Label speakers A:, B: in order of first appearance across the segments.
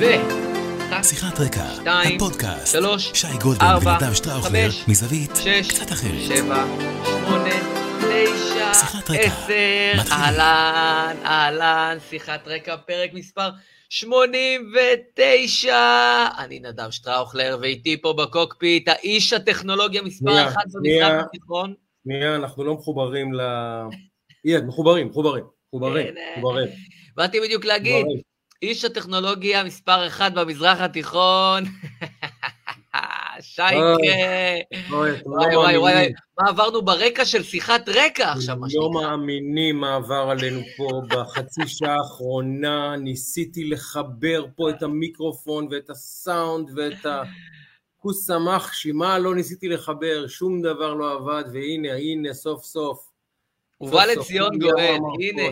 A: ו...
B: שיחת רקע,
A: שתיים,
B: הפודקאסט,
A: שלוש,
B: שי גולדן
A: ארבע,
B: ונדב שטראוכלר,
A: חמש,
B: מזווית
A: שש,
B: קצת אחרת.
A: שבע, שמונה, תשע,
B: שיחת רקע.
A: עשר. אהלן, אהלן, שיחת רקע, פרק מספר 89. אני נדב שטראוכלר, ואיתי פה בקוקפיט, האיש הטכנולוגיה מספר אחת. במזרח התיכון.
C: שנייה, אנחנו לא מחוברים ל... יהיה, מחוברים, מחוברים, מחוברים. מחוברים.
A: באתי בדיוק להגיד,
C: מחוברים.
A: איש הטכנולוגיה מספר אחת במזרח התיכון. שייקה. וואי וואי וואי. מה עברנו ברקע של שיחת רקע עכשיו, מה
C: אתם לא
A: שנקרא.
C: מאמינים מה עבר עלינו פה בחצי שעה האחרונה, ניסיתי לחבר פה את המיקרופון ואת הסאונד ואת הכוס סמך, שמה לא ניסיתי לחבר, שום דבר לא עבד, והנה, הנה, סוף סוף.
A: ובא לציון גואל, הנה,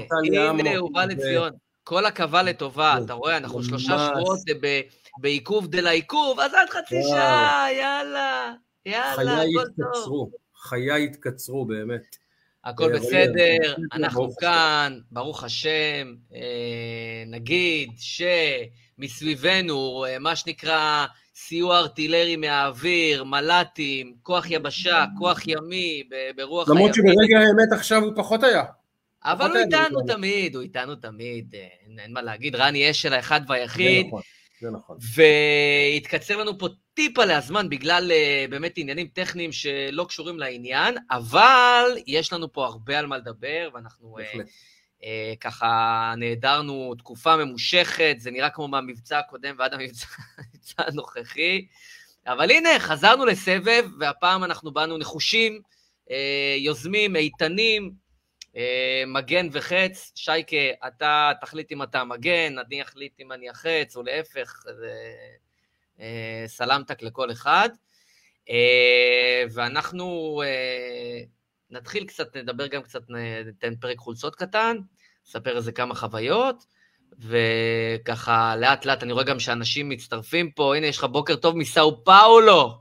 A: הנה, הוא בא לציון. כל עכבה לטובה,
C: זה
A: אתה רואה, אנחנו. שלושה שבועות בעיכוב דל העיכוב, אז עד חצי. שעה, יאללה, יאללה, הכל טוב.
C: התקצרו, חיי התקצרו באמת.
A: הכל
C: אבל
A: בסדר, אנחנו. כאן, ברוך השם, אה, נגיד שמסביבנו, אה, מה שנקרא סיוע ארטילרי מהאוויר, מל"טים, כוח יבשה, כוח ימי, ברוח
C: למרות
A: הימין.
C: שברגע האמת עכשיו הוא פחות היה.
A: אבל הוא איתנו. תמיד, הוא איתנו תמיד, אה, אין, אין מה להגיד, רני אשל האחד
C: זה
A: והיחיד,
C: נכון, זה נכון.
A: והתקצר לנו פה טיפה להזמן בגלל אה, באמת עניינים טכניים שלא קשורים לעניין, אבל יש לנו פה הרבה על מה לדבר, ואנחנו אה,
C: בהחלט.
A: אה, ככה נעדרנו תקופה ממושכת, זה נראה כמו מהמבצע הקודם ועד המבצע הנוכחי, אבל הנה, חזרנו לסבב, והפעם אנחנו באנו נחושים, אה, יוזמים, איתנים, מגן וחץ. שייקה, אתה תחליט אם אתה מגן, אני אחליט אם אני החץ, או להפך, זה אה, סלמתק לכל אחד. אה, ואנחנו אה, נתחיל קצת, נדבר גם קצת, ניתן פרק חולצות קטן, נספר איזה כמה חוויות, וככה לאט לאט אני רואה גם שאנשים מצטרפים פה, הנה יש לך בוקר טוב מסאו פאולו,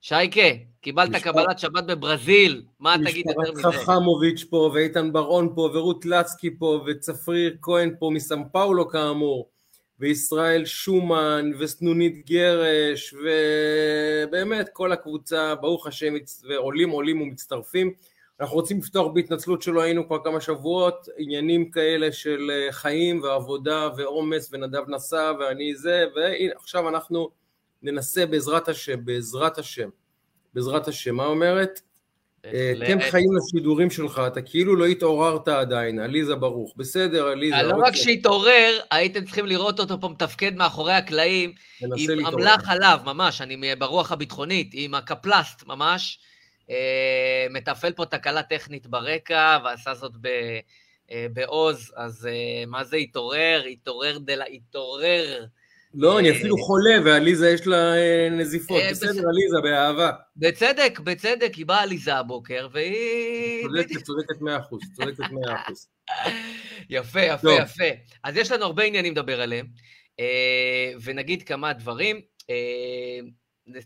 A: שייקה, קיבלת
C: משפט-
A: קבלת שבת בברזיל, מה תגיד יותר מזה?
C: חכמוביץ' פה, ואיתן ברון פה, ורות לצקי פה, וצפריר כהן פה מסם פאולו כאמור, וישראל שומן, וסנונית גרש, ובאמת כל הקבוצה, ברוך השם, ועולים עולים ומצטרפים. אנחנו רוצים לפתוח בהתנצלות שלא היינו כבר כמה שבועות, עניינים כאלה של אה, חיים ועבודה ועומס, ונדב נסע ואני זה, והנה עכשיו אנחנו ננסה בעזרת השם, בעזרת השם, בעזרת השם, מה אומרת? אה, תן חיים לשידורים שלך, אתה כאילו לא התעוררת עדיין, עליזה ברוך. בסדר, עליזה.
A: לא
C: אוקיי,
A: רק שהתעורר, הייתם צריכים לראות אותו פה מתפקד מאחורי הקלעים, עם. אמל"ח עליו, ממש, אני ברוח הביטחונית, עם הקפלסט, ממש. אה, מתפעל פה תקלה טכנית ברקע, ועשה זאת אה, בעוז, אז אה, מה זה התעורר? התעורר דלה, התעורר.
C: לא, אני אפילו חולה, ועליזה יש לה אה, נזיפות.
A: אה,
C: בסדר. עליזה, באהבה.
A: בצדק, בצדק, היא באה עליזה הבוקר, והיא...
C: צודקת, צודקת מאה אחוז, צודקת מאה אחוז.
A: יפה, יפה. יפה. אז יש לנו הרבה עניינים לדבר עליהם, אה, ונגיד כמה דברים.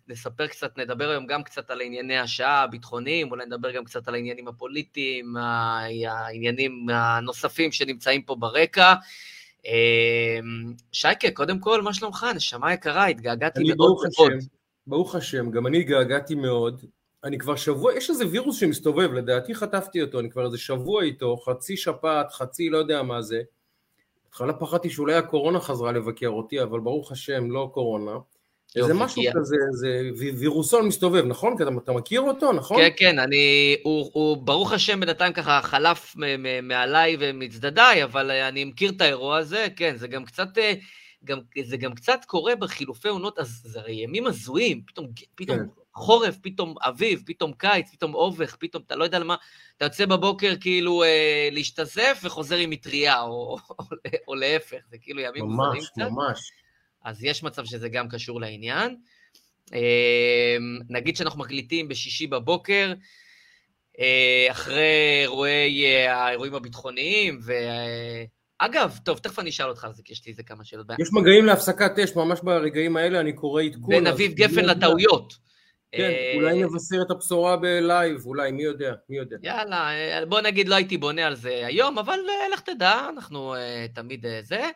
A: נספר קצת, נדבר היום גם קצת על ענייני השעה הביטחוניים, אולי נדבר גם קצת על העניינים הפוליטיים, העניינים הנוספים שנמצאים פה ברקע. אה, שייקה, קודם כל, מה שלומך? נשמה יקרה, התגעגעתי מאוד
C: ברוך
A: מאוד.
C: השם, ברוך השם, גם אני התגעגעתי מאוד. אני כבר שבוע, יש איזה וירוס שמסתובב, לדעתי חטפתי אותו, אני כבר איזה שבוע איתו, חצי שפעת, חצי לא יודע מה זה. בהתחלה פחדתי שאולי הקורונה חזרה לבקר אותי, אבל ברוך השם, לא קורונה.
A: יופי,
C: משהו
A: כי-
C: כזה, זה וי- וירוסון מסתובב, נכון? כי אתה, אתה מכיר אותו, נכון?
A: כן, כן, אני, הוא, הוא ברוך השם בינתיים ככה חלף מ- מ- מעליי ומצדדיי, אבל אה, אני מכיר את האירוע הזה, כן, זה גם קצת, אה, גם, זה גם קצת קורה בחילופי עונות, אז זה הרי ימים הזויים, פתאום, פתאום
C: כן.
A: חורף, פתאום אביב, פתאום קיץ, פתאום אובך, פתאום, אתה לא יודע למה, אתה יוצא בבוקר כאילו אה, להשתזף וחוזר עם מטריה, או, או, או להפך, זה כאילו ימים מוזרים
C: ממש,
A: קצת.
C: ממש.
A: אז יש מצב שזה גם קשור לעניין. אה, נגיד שאנחנו מקליטים בשישי בבוקר, אה, אחרי אירועי, אה, האירועים הביטחוניים, ו... אגב, טוב, תכף אני אשאל אותך על זה, כי יש לי איזה כמה שאלות.
C: יש מגעים להפסקת אש, ממש ברגעים האלה אני קורא עדכון.
A: בין אביב גפן לטעויות.
C: כן,
A: אה,
C: אולי נבשר את הבשורה ב live, אולי, מי יודע, מי יודע.
A: יאללה, אה, בוא נגיד לא הייתי בונה על זה היום, אבל אה, לך תדע, אנחנו תמיד זה.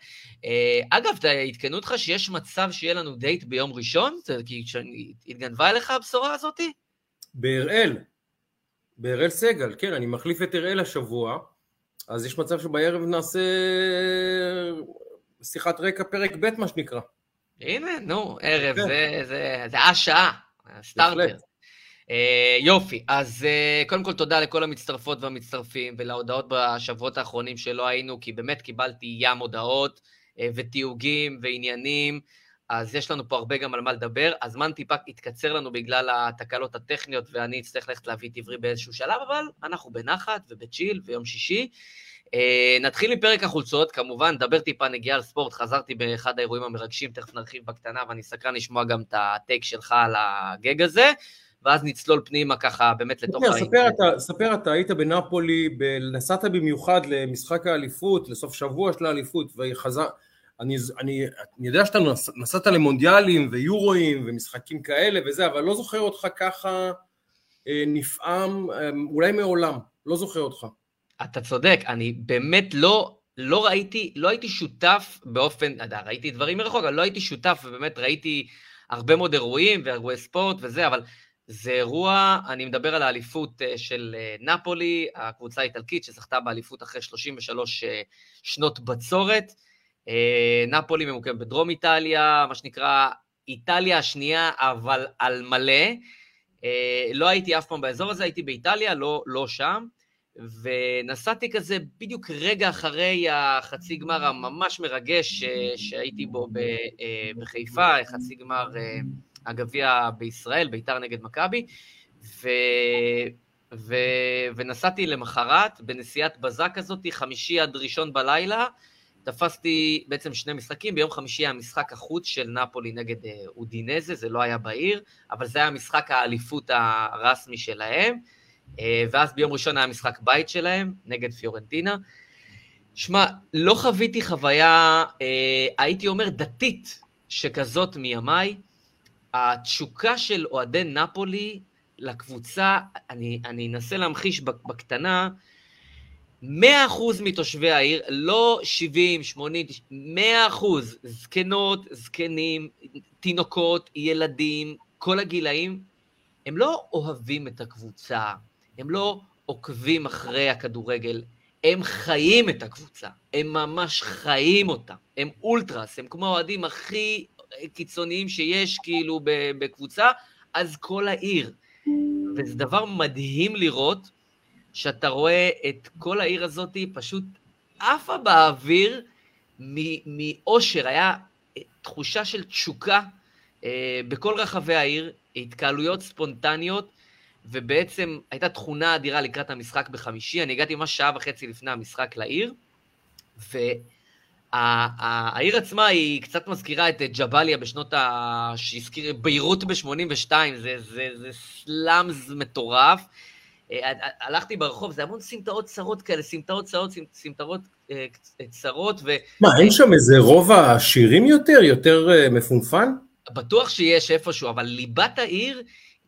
A: אגב, עדכנו אותך שיש מצב שיהיה לנו דייט ביום ראשון? כי התגנבה אליך הבשורה הזאתי?
C: בהראל, בהראל סגל, כן, אני מחליף את הראל השבוע, אז יש מצב שבערב נעשה שיחת רקע פרק ב', מה שנקרא.
A: הנה, נו, ערב,
C: כן.
A: זה, זה, זה השעה, אה, יופי, אז אה, קודם כל תודה לכל המצטרפות והמצטרפים ולהודעות בשבועות האחרונים שלא היינו, כי באמת קיבלתי ים הודעות אה, ותיוגים ועניינים, אז יש לנו פה הרבה גם על מה לדבר. הזמן טיפה התקצר לנו בגלל התקלות הטכניות, ואני אצטרך ללכת להביא את עברי באיזשהו שלב, אבל אנחנו בנחת ובצ'יל ויום שישי. אה, נתחיל מפרק החולצות, כמובן, נדבר טיפה נגיעה על ספורט, חזרתי באחד האירועים המרגשים, תכף נרחיב בקטנה, ואני סקרן לשמוע גם את הטייק שלך על הגג הזה, ואז נצלול פנימה ככה באמת לתוך
C: ספר, ספר אתה, ספר אתה, היית בנפולי, נסעת במיוחד למשחק האליפות, לסוף שבוע של האליפות, וחזר, אני, אני, אני יודע שאתה נס, נסעת למונדיאלים ויורואים ומשחקים כאלה וזה, אבל לא זוכר אותך ככה אה, נפעם, אה, אולי מעולם, לא זוכר אותך.
A: אתה צודק, אני באמת לא, לא ראיתי, לא הייתי שותף באופן, אתה יודע, ראיתי דברים מרחוק, אבל לא הייתי שותף, ובאמת ראיתי הרבה מאוד אירועים ואירועי ספורט וזה, אבל זה אירוע, אני מדבר על האליפות אה, של אה, נפולי, הקבוצה האיטלקית שזכתה באליפות אחרי 33 אה, שנות בצורת. נפולי ממוקמת בדרום איטליה, מה שנקרא איטליה השנייה, אבל על מלא. לא הייתי אף פעם באזור הזה, הייתי באיטליה, לא, לא שם. ונסעתי כזה בדיוק רגע אחרי החצי גמר הממש מרגש ש- שהייתי בו ב- אה, בחיפה, חצי גמר אה, הגביע בישראל, ביתר נגד מכבי, ו... ו... ונסעתי למחרת בנסיעת בזק כזאת, חמישי עד ראשון בלילה, תפסתי בעצם שני משחקים, ביום חמישי היה משחק החוץ של נפולי נגד אה, אודינזה, זה לא היה בעיר, אבל זה היה משחק האליפות הרשמי שלהם. אה, ואז ביום ראשון היה משחק בית שלהם, נגד פיורנטינה. שמע, לא חוויתי חוויה, אה, הייתי אומר, דתית שכזאת מימיי. התשוקה של אוהדי נפולי לקבוצה, אני, אני אנסה להמחיש בקטנה, 100% מתושבי העיר, לא 70, 80, 100%, זקנות, זקנים, תינוקות, ילדים, כל הגילאים, הם לא אוהבים את הקבוצה, הם לא עוקבים אחרי הכדורגל, הם חיים את הקבוצה, הם ממש חיים אותה, הם אולטרס, הם כמו האוהדים הכי קיצוניים שיש כאילו בקבוצה, אז כל העיר. וזה דבר מדהים לראות, שאתה רואה את כל העיר הזאת פשוט עפה באוויר מאושר, היה תחושה של תשוקה אה, בכל רחבי העיר, התקהלויות ספונטניות, ובעצם הייתה תכונה אדירה לקראת המשחק בחמישי. אני הגעתי ממש שעה וחצי לפני המשחק לעיר, והעיר עצמה היא קצת מזכירה את ג'באליה בשנות ה... שהזכיר, ביירות ב-82, זה, זה, זה סלאמס מטורף. הלכתי ברחוב, זה המון סמטאות צרות כאלה, סמטאות צרות, סמטאות צרות, ו...
C: מה, אין שם איזה רובע עשירים יותר, יותר מפונפן?
A: בטוח שיש איפשהו, אבל ליבת העיר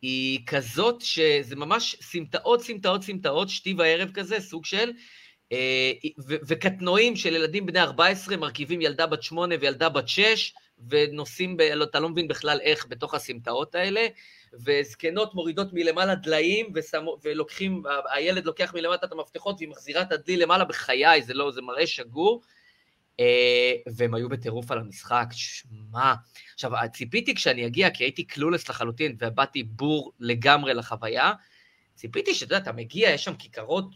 A: היא כזאת שזה ממש סמטאות, סמטאות, סמטאות, שתי וערב כזה, סוג של, וקטנועים של ילדים בני 14 מרכיבים ילדה בת 8 וילדה בת 6, ונוסעים, ב, אתה לא מבין בכלל איך, בתוך הסמטאות האלה, וזקנות מורידות מלמעלה דליים, ושמו, ולוקחים, הילד לוקח מלמטה את המפתחות והיא מחזירה את הדלי למעלה בחיי, זה לא, זה מראה שגור. והם היו בטירוף על המשחק, שמע. עכשיו, ציפיתי כשאני אגיע, כי הייתי קלולס לחלוטין, ובאתי בור לגמרי לחוויה, ציפיתי שאתה יודע, אתה מגיע, יש שם כיכרות,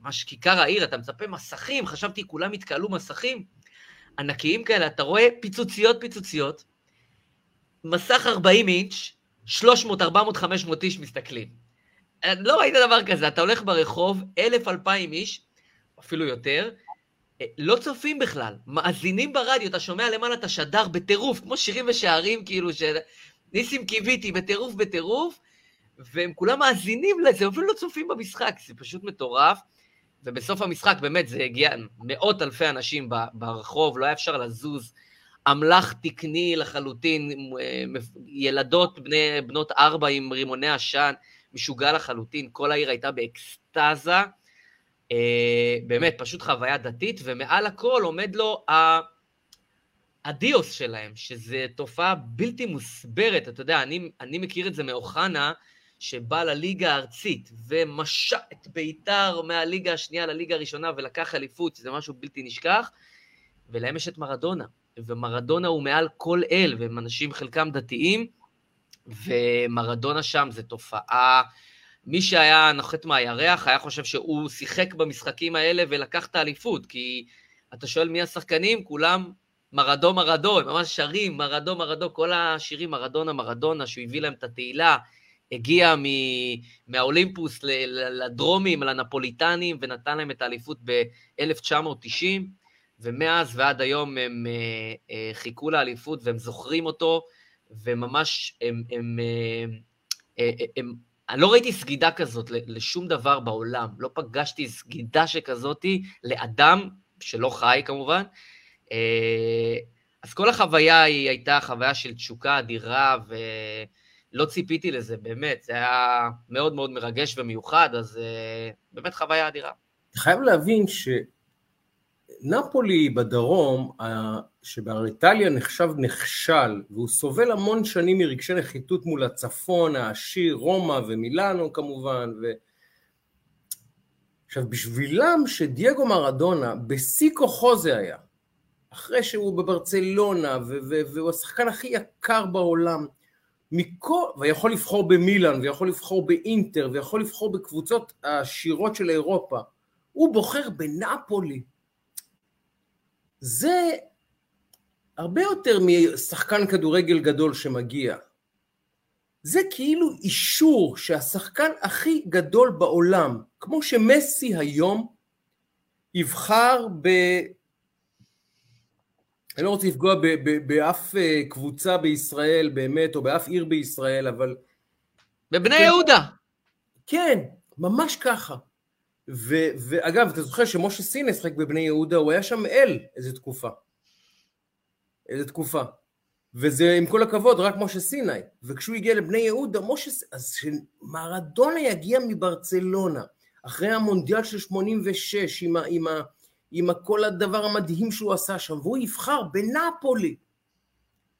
A: ממש כיכר העיר, אתה מצפה מסכים, חשבתי כולם יתקהלו מסכים ענקיים כאלה, אתה רואה פיצוציות פיצוציות, מסך 40 אינץ', 300, 400, 500 איש מסתכלים. לא ראית דבר כזה, אתה הולך ברחוב, 1,000, 2,000 איש, אפילו יותר, לא צופים בכלל, מאזינים ברדיו, אתה שומע למעלה את השדר בטירוף, כמו שירים ושערים, כאילו, של ניסים קיוויתי, בטירוף, בטירוף, והם כולם מאזינים לזה, אפילו לא צופים במשחק, זה פשוט מטורף. ובסוף המשחק, באמת, זה הגיע מאות אלפי אנשים ברחוב, לא היה אפשר לזוז. אמל"ח תקני לחלוטין, ילדות בני, בנות ארבע עם רימוני עשן, משוגע לחלוטין, כל העיר הייתה באקסטזה. באמת, פשוט חוויה דתית, ומעל הכל עומד לו הדיוס שלהם, שזה תופעה בלתי מוסברת. אתה יודע, אני, אני מכיר את זה מאוחנה, שבא לליגה הארצית ומשע את ביתר מהליגה השנייה לליגה הראשונה ולקח אליפות, שזה משהו בלתי נשכח, ולהם יש את מרדונה. ומרדונה הוא מעל כל אל, והם אנשים חלקם דתיים, ומרדונה שם זה תופעה... מי שהיה נוחת מהירח היה חושב שהוא שיחק במשחקים האלה ולקח את האליפות, כי אתה שואל מי השחקנים, כולם מרדו מרדו, הם ממש שרים מרדו מרדו, כל השירים מרדונה מרדונה, שהוא הביא להם את התהילה, הגיע מ, מהאולימפוס לדרומים, לנפוליטנים, ונתן להם את האליפות ב-1990, ומאז ועד היום הם אה, אה, חיכו לאליפות והם זוכרים אותו, וממש הם... הם, הם, אה, הם, הם אני לא ראיתי סגידה כזאת לשום דבר בעולם, לא פגשתי סגידה שכזאתי לאדם, שלא חי כמובן, אז כל החוויה היא הייתה חוויה של תשוקה אדירה, ו... לא ציפיתי לזה, באמת, זה היה מאוד מאוד מרגש ומיוחד, אז uh, באמת חוויה אדירה.
C: אתה חייב להבין שנפולי בדרום, שבאריטליה נחשב נכשל, והוא סובל המון שנים מרגשי נחיתות מול הצפון העשיר, רומא ומילאנו כמובן, ו... עכשיו בשבילם שדייגו מרדונה, בשיא כוחו זה היה, אחרי שהוא בברצלונה, והוא השחקן הכי יקר בעולם, מכל, ויכול לבחור במילאן, ויכול לבחור באינטר, ויכול לבחור בקבוצות העשירות של אירופה. הוא בוחר בנפולי. זה הרבה יותר משחקן כדורגל גדול שמגיע. זה כאילו אישור שהשחקן הכי גדול בעולם, כמו שמסי היום, יבחר ב... אני לא רוצה לפגוע באף אה, קבוצה בישראל באמת, או באף עיר בישראל, אבל...
A: בבני כן, יהודה.
C: כן, ממש ככה. ו, ואגב, אתה זוכר שמשה סינס שחק בבני יהודה, הוא היה שם אל איזה תקופה. איזה תקופה. וזה עם כל הכבוד רק משה סיני. וכשהוא הגיע לבני יהודה, משה... אז שמרדונה יגיע מברצלונה, אחרי המונדיאל של 86, עם, ה, עם, ה, עם כל הדבר המדהים שהוא עשה שם, והוא יבחר בנפולי.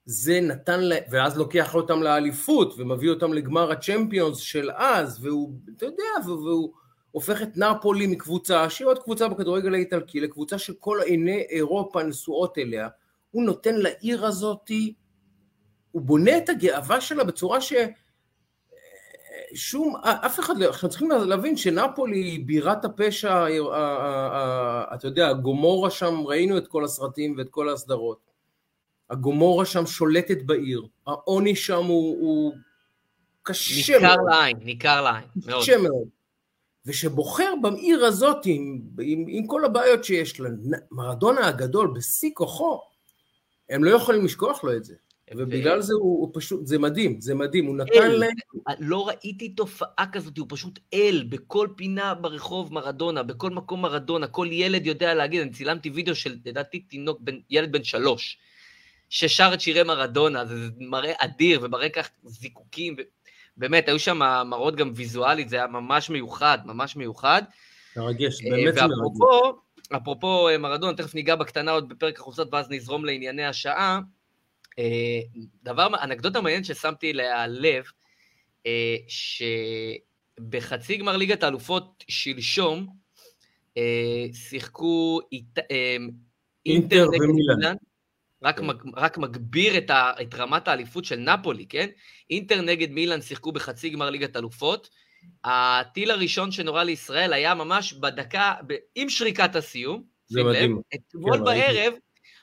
C: זה נתן להם, ואז לוקח אותם לאליפות, ומביא אותם לגמר הצ'מפיונס של אז, והוא, אתה יודע, והוא הופך את נפולי מקבוצה, שהיא עוד קבוצה בכדורגל האיטלקי, לקבוצה שכל עיני אירופה נשואות אליה, הוא נותן לעיר הזאתי, הוא בונה את הגאווה שלה בצורה ש... שום, אף אחד לא, אנחנו צריכים להבין שנפולי היא בירת הפשע, אתה יודע, הגומורה שם, ראינו את כל הסרטים ואת כל הסדרות. הגומורה שם שולטת בעיר, העוני שם הוא, הוא קשה
A: ניכר מאוד. לעין, ניכר לעין,
C: מאוד. קשה מאוד. ושבוחר בעיר הזאת, עם, עם, עם כל הבעיות שיש לה, מרדונה הגדול, בשיא כוחו, הם לא יכולים לשכוח לו את זה. ובגלל זה הוא, הוא פשוט, זה מדהים, זה מדהים, הוא נתן להם...
A: לא ראיתי תופעה כזאת, הוא פשוט אל, בכל פינה ברחוב מרדונה, בכל מקום מרדונה, כל ילד יודע להגיד, אני צילמתי וידאו של, לדעתי, תינוק, בן, ילד בן שלוש, ששר את שירי מרדונה, זה מראה אדיר, ומראה כך זיקוקים, באמת, היו שם מראות גם ויזואלית, זה היה ממש מיוחד, ממש מיוחד.
C: מרגש, אה, באמת
A: מרגש. ואפרופו, אפרופו אה, מרדונה, תכף ניגע בקטנה עוד בפרק החופשות, ואז נזרום לענייני השעה. אה, דבר, אנקדוטה מעניינת ששמתי אליה לב, שבחצי גמר ליגת האלופות שלשום, שיחקו
C: אינטר ומילאן.
A: רק, כן. מג, רק מגביר את, ה, את רמת האליפות של נפולי, כן? אינטר נגד מילאן שיחקו בחצי גמר ליגת אלופות. הטיל הראשון שנורה לישראל היה ממש בדקה, עם שריקת הסיום.
C: זה מדהים.
A: אתמול כן, בערב,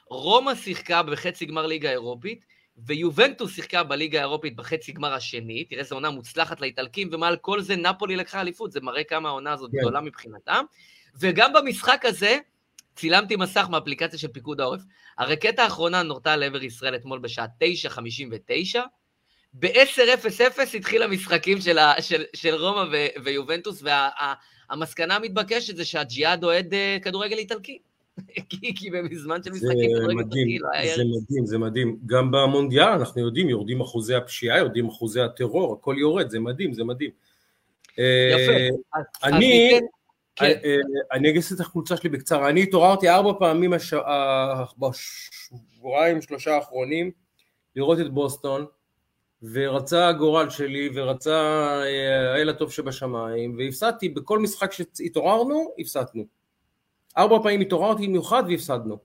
A: רומא שיחקה בחצי גמר ליגה אירופית, ויובנטוס שיחקה בליגה האירופית בחצי גמר השני, תראה איזו עונה מוצלחת לאיטלקים, ומעל כל זה נפולי לקחה אליפות, זה מראה כמה העונה הזאת כן. גדולה מבחינתם. וגם במשחק הזה, צילמתי מסך מאפליקציה של פיקוד העורף. הרקטה האחרונה נורתה לעבר ישראל אתמול בשעה 9:59, ב-10:00 התחיל המשחקים של, ה, של, של רומא ו- ויובנטוס, והמסקנה וה- המתבקשת זה שהג'יהאד אוהד uh, כדורגל איטלקי. כי, כי בזמן של משחקים כדורגל תרגיל, לא היה
C: זה מדהים, זה מדהים. גם במונדיאל אנחנו יודעים, יורדים אחוזי הפשיעה, יורדים אחוזי הטרור, הכל יורד, זה מדהים, זה מדהים. אה,
A: יפה. אז- אז
C: אני-
A: כן.
C: אה, אה, אני אגיד את החולצה שלי בקצרה. אני התעוררתי ארבע פעמים הש- ה- בשבועיים, שלושה האחרונים, לראות את בוסטון, ורצה הגורל שלי, ורצה אה, האל הטוב שבשמיים, והפסדתי, בכל משחק שהתעוררנו, הפסדנו. ארבע פעמים התעוררתי במיוחד והפסדנו.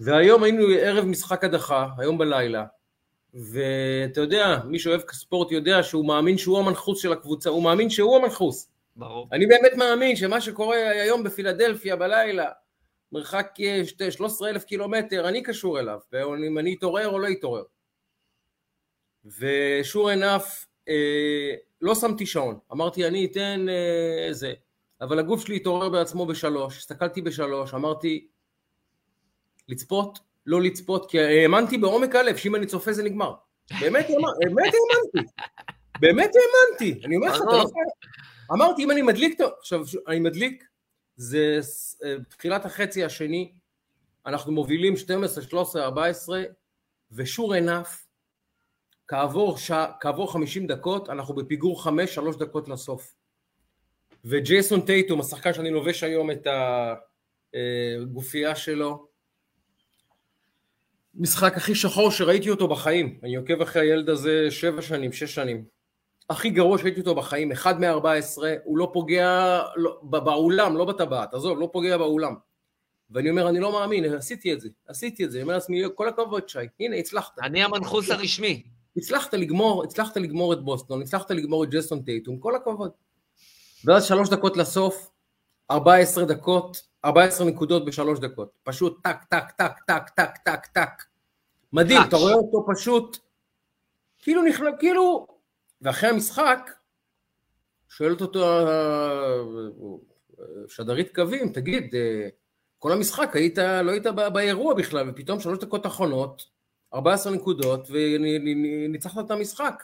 C: והיום היינו ערב משחק הדחה, היום בלילה, ואתה יודע, מי שאוהב ספורט יודע שהוא מאמין שהוא המנחוס של הקבוצה, הוא מאמין שהוא המנחוס.
A: ברור.
C: אני באמת מאמין שמה שקורה היום בפילדלפיה בלילה, מרחק אה, שתי- 13 אלף קילומטר, אני קשור אליו, ואם אני אתעורר או לא אתעורר. ושור ענף, אה, לא שמתי שעון, אמרתי אני אתן אה, זה, אבל הגוף שלי התעורר בעצמו בשלוש, הסתכלתי בשלוש, אמרתי לצפות, לא לצפות, כי האמנתי בעומק הלב שאם אני צופה זה נגמר. באמת האמנ- באמת האמנתי, באמת האמנתי, אני אומר לך, אתה לא יכול... אמרתי, אם אני מדליק, עכשיו, ש- אני מדליק, זה אה, תחילת החצי השני, אנחנו מובילים 12, 13, 14, ושור ענף, כעבור, שע, כעבור 50 דקות, אנחנו בפיגור 5, 3 דקות לסוף. וג'ייסון טייטום, השחקן שאני לובש היום את הגופייה שלו, משחק הכי שחור שראיתי אותו בחיים. אני עוקב אחרי הילד הזה שבע שנים, שש שנים. הכי גרוע שראיתי אותו בחיים, אחד מ-14, הוא לא פוגע לא, באולם, לא בטבעת, עזוב, לא פוגע באולם. ואני אומר, אני לא מאמין, עשיתי את זה, עשיתי את זה. אני אומר לעצמי, כל הכבוד, שי, הנה, הצלחת.
A: אני המנחוס הרשמי.
C: הצלחת לגמור, הצלחת לגמור את בוסטון, הצלחת לגמור את ג'סון טייטום, כל הכבוד. ואז שלוש דקות לסוף, 14 דקות, 14 נקודות בשלוש דקות. פשוט טק, טק, טק, טק, טק, טק, טק. מדהים. אתה רואה אותו פשוט, כאילו נכנע, כאילו... ואחרי המשחק, שואלת אותו שדרית קווים, תגיד, אה, כל המשחק היית, לא היית בא- באירוע בכלל, ופתאום שלוש דקות אחרונות, 14 נקודות, וניצחת את המשחק.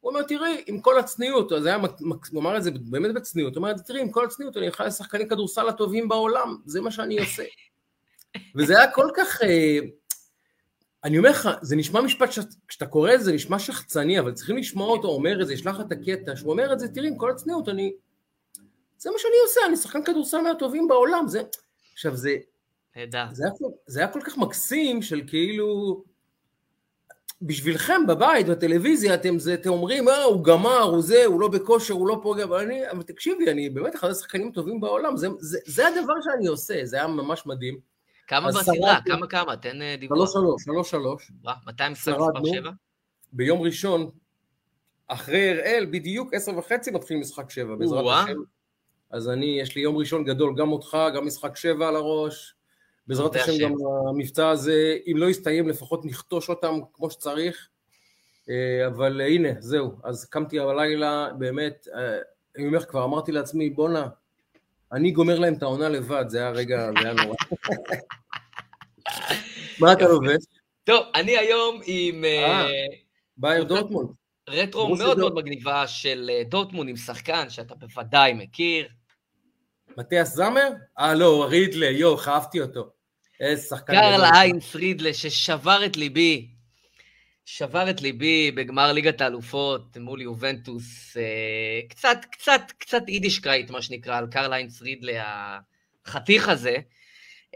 C: הוא אומר, תראי, עם כל הצניעות, אז היה, הוא אמר את זה באמת בצניעות, הוא אומר, תראי, עם כל הצניעות, אני אחד השחקנים כדורסל הטובים בעולם, זה מה שאני עושה. וזה היה כל כך, אה, אני אומר לך, זה נשמע משפט, ש- כשאתה קורא את זה, נשמע שחצני, אבל צריכים לשמוע אותו אומר את זה, ישלח את הקטע, שהוא אומר את זה, תראי, עם כל הצניעות, אני... זה מה שאני עושה, אני שחקן כדורסל מהטובים בעולם, זה... עכשיו, זה,
A: נהדר.
C: זה היה, זה היה כל כך מקסים של כאילו, בשבילכם בבית, בטלוויזיה, אתם, זה, אתם אומרים, אה, הוא גמר, הוא זה, הוא לא בכושר, הוא לא פוגע, אבל אני, אבל תקשיבי, אני באמת אחד השחקנים הטובים בעולם, זה, זה, זה הדבר שאני עושה, זה היה ממש מדהים.
A: כמה בסדרה? כמה כמה? תן אה, דיווח.
C: שלוש שלוש, שלוש שלוש,
A: וואו, 220 מספר
C: שרדנו.
A: 7?
C: ביום ראשון, אחרי הראל, בדיוק עשר וחצי מתחיל משחק שבע, בעזרת. השם. אז אני, יש לי יום ראשון גדול, גם אותך, גם משחק שבע על הראש. בעזרת השם. גם המבצע הזה, אם לא יסתיים, לפחות נכתוש אותם כמו שצריך. אה, אבל אה, הנה, זהו. אז קמתי בלילה, באמת, אני אומר לך, כבר אמרתי לעצמי, בואנה, אני גומר להם את העונה לבד, זה היה רגע, זה היה נורא. מה אתה לובש?
A: טוב, אני היום עם אה,
C: אה. בייר דורטמונד.
A: רטרו מאוד מאוד מגניבה של אה, דורטמונד עם שחקן שאתה בוודאי מכיר.
C: מתיאס זמר? אה, לא, רידלה, יואו, אהבתי אותו. איזה שחקן.
A: קרל. היינץ רידלה, ששבר את ליבי, שבר את ליבי בגמר ליגת האלופות מול יובנטוס. אה, קצת, קצת, קצת יידישקרייט, מה שנקרא, על קרל היינץ רידלה, החתיך הזה,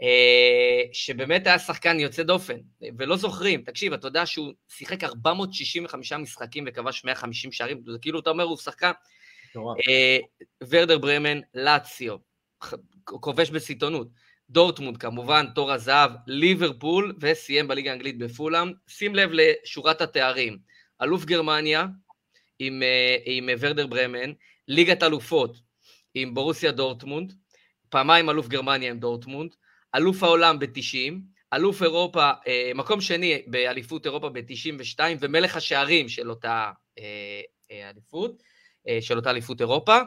A: אה, שבאמת היה שחקן יוצא דופן, ולא זוכרים. תקשיב, אתה יודע שהוא שיחק 465 משחקים וכבש 150 שערים, זה כאילו אתה אומר, הוא שחקן. אה, ורדר ברמן, לאציו, כובש בסיטונות. דורטמונד כמובן, תור הזהב, ליברפול, וסיים בליגה האנגלית בפולאם. שים לב לשורת התארים. אלוף גרמניה עם, אה, עם אה, ורדר ברמן, ליגת אלופות עם בורוסיה דורטמונד, פעמיים אלוף גרמניה עם דורטמונד, אלוף העולם ב-90, אלוף אירופה, אה, מקום שני באליפות אירופה ב-92, ומלך השערים של אותה אליפות. של אותה אליפות אירופה.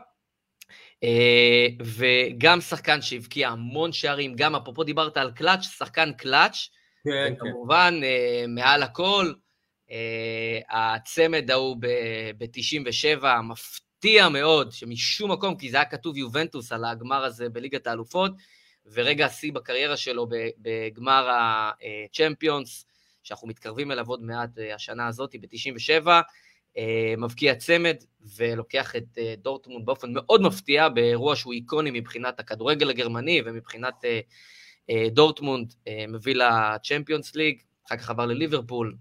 A: אה, וגם שחקן שהבקיע המון שערים, גם אפרופו דיברת על קלאץ', שחקן קלאץ',
C: כן, כן.
A: וכמובן אה, מעל הכל, אה, הצמד ההוא ב-97, מפתיע מאוד, שמשום מקום, כי זה היה כתוב יובנטוס על הגמר הזה בליגת האלופות, ורגע השיא בקריירה שלו בגמר הצ'מפיונס, שאנחנו מתקרבים אליו עוד מעט השנה הזאת, ב-97, מבקיע צמד ולוקח את דורטמונד באופן מאוד מפתיע, באירוע שהוא איקוני מבחינת הכדורגל הגרמני ומבחינת דורטמונד, מביא ל Champions League, אחר כך עבר לליברפול,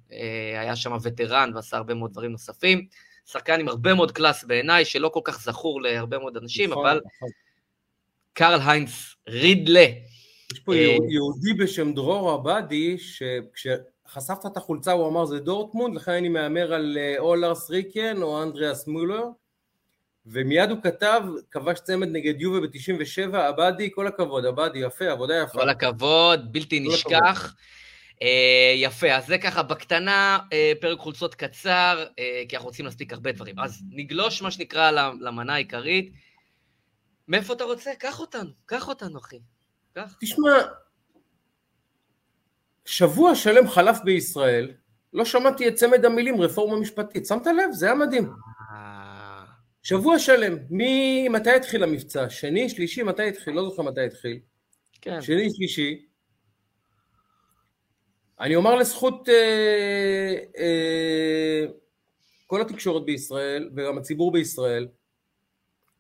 A: היה שם וטרן ועשה הרבה מאוד דברים נוספים. שחקן עם הרבה מאוד class בעיניי, שלא כל כך זכור להרבה מאוד אנשים, נכון, אבל נכון. קרל היינץ רידלה.
C: יש פה אה, יהודי בשם דרור עבדי, שכשחשפת את החולצה הוא אמר זה דורטמונד, לכן אני מהמר על אה, אולרס ריקן או אנדריאס מולר, ומיד הוא כתב, כבש צמד נגד יובה ב-97, עבדי, כל הכבוד, עבדי, יפה, עבודה יפה.
A: כל הכבוד, בלתי נשכח. הכבוד. Uh, יפה, אז זה ככה בקטנה, uh, פרק חולצות קצר, uh, כי אנחנו רוצים להספיק הרבה דברים. אז נגלוש, מה שנקרא, למנה העיקרית. מאיפה אתה רוצה? קח אותנו, קח אותנו, אחי. קח.
C: תשמע, שבוע שלם חלף בישראל, לא שמעתי את צמד המילים רפורמה משפטית. שמת לב? זה היה מדהים. שבוע שלם. מתי התחיל המבצע? שני, שלישי, מתי התחיל? לא זוכר מתי התחיל. כן. שני, שלישי. אני אומר לזכות אה, אה, כל התקשורת בישראל וגם הציבור בישראל,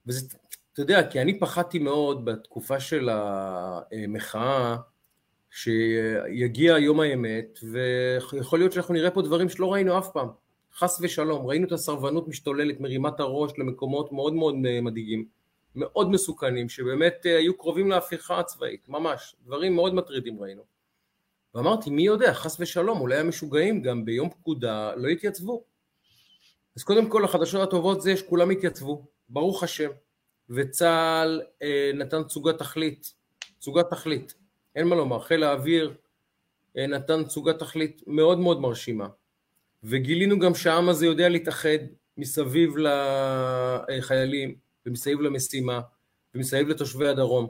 C: וזה, אתה יודע, כי אני פחדתי מאוד בתקופה של המחאה, שיגיע יום האמת, ויכול להיות שאנחנו נראה פה דברים שלא ראינו אף פעם, חס ושלום, ראינו את הסרבנות משתוללת, מרימת הראש למקומות מאוד מאוד מדאיגים, מאוד מסוכנים, שבאמת אה, היו קרובים להפיכה הצבאית, ממש, דברים מאוד מטרידים ראינו. ואמרתי, מי יודע, חס ושלום, אולי המשוגעים גם ביום פקודה לא יתייצבו. אז קודם כל החדשות הטובות זה שכולם התייצבו, ברוך השם, וצה"ל אה, נתן תצוגת תכלית, תצוגת תכלית, אין מה לומר, חיל האוויר אה, נתן תצוגת תכלית מאוד מאוד מרשימה, וגילינו גם שהעם הזה יודע להתאחד מסביב לחיילים ומסביב למשימה ומסביב לתושבי הדרום,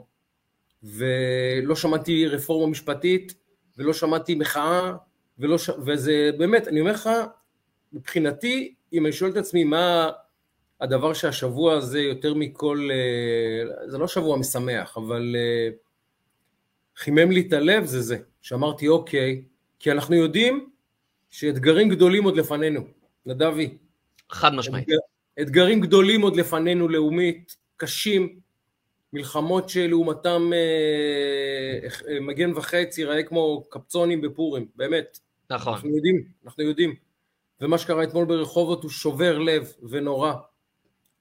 C: ולא שמעתי רפורמה משפטית ולא שמעתי מחאה, ולא ש... וזה באמת, אני אומר לך, מבחינתי, אם אני שואל את עצמי מה הדבר שהשבוע הזה יותר מכל, אה, זה לא שבוע משמח, אבל אה, חימם לי את הלב זה זה, שאמרתי אוקיי, כי אנחנו יודעים שאתגרים גדולים עוד לפנינו, נדבי.
A: חד משמעית. אתגר,
C: אתגרים גדולים עוד לפנינו לאומית, קשים, מלחמות שלעומתם אה, אה, מגן וחץ ייראה כמו קפצונים בפורים, באמת.
A: נכון.
C: אנחנו יודעים, אנחנו יודעים. ומה שקרה אתמול ברחובות הוא שובר לב ונורא.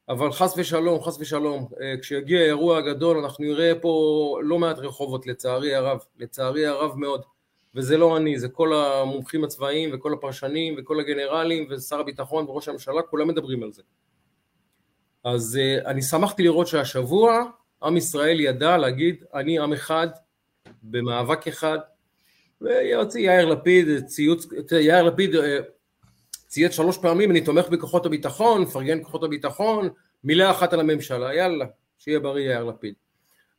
C: אבל חס ושלום, חס ושלום, אה, כשיגיע האירוע הגדול אנחנו נראה פה לא מעט רחובות לצערי הרב, לצערי הרב מאוד. וזה לא אני, זה כל המומחים הצבאיים וכל הפרשנים וכל הגנרלים ושר הביטחון וראש הממשלה, כולם מדברים על זה. אז אני שמחתי לראות שהשבוע עם ישראל ידע להגיד, אני עם אחד, במאבק אחד, ויוצא יאיר לפיד, ציוץ, יאיר לפיד אה, צייץ שלוש פעמים, אני תומך בכוחות הביטחון, מפרגן כוחות הביטחון, מילה אחת על הממשלה, יאללה, שיהיה בריא יאיר לפיד.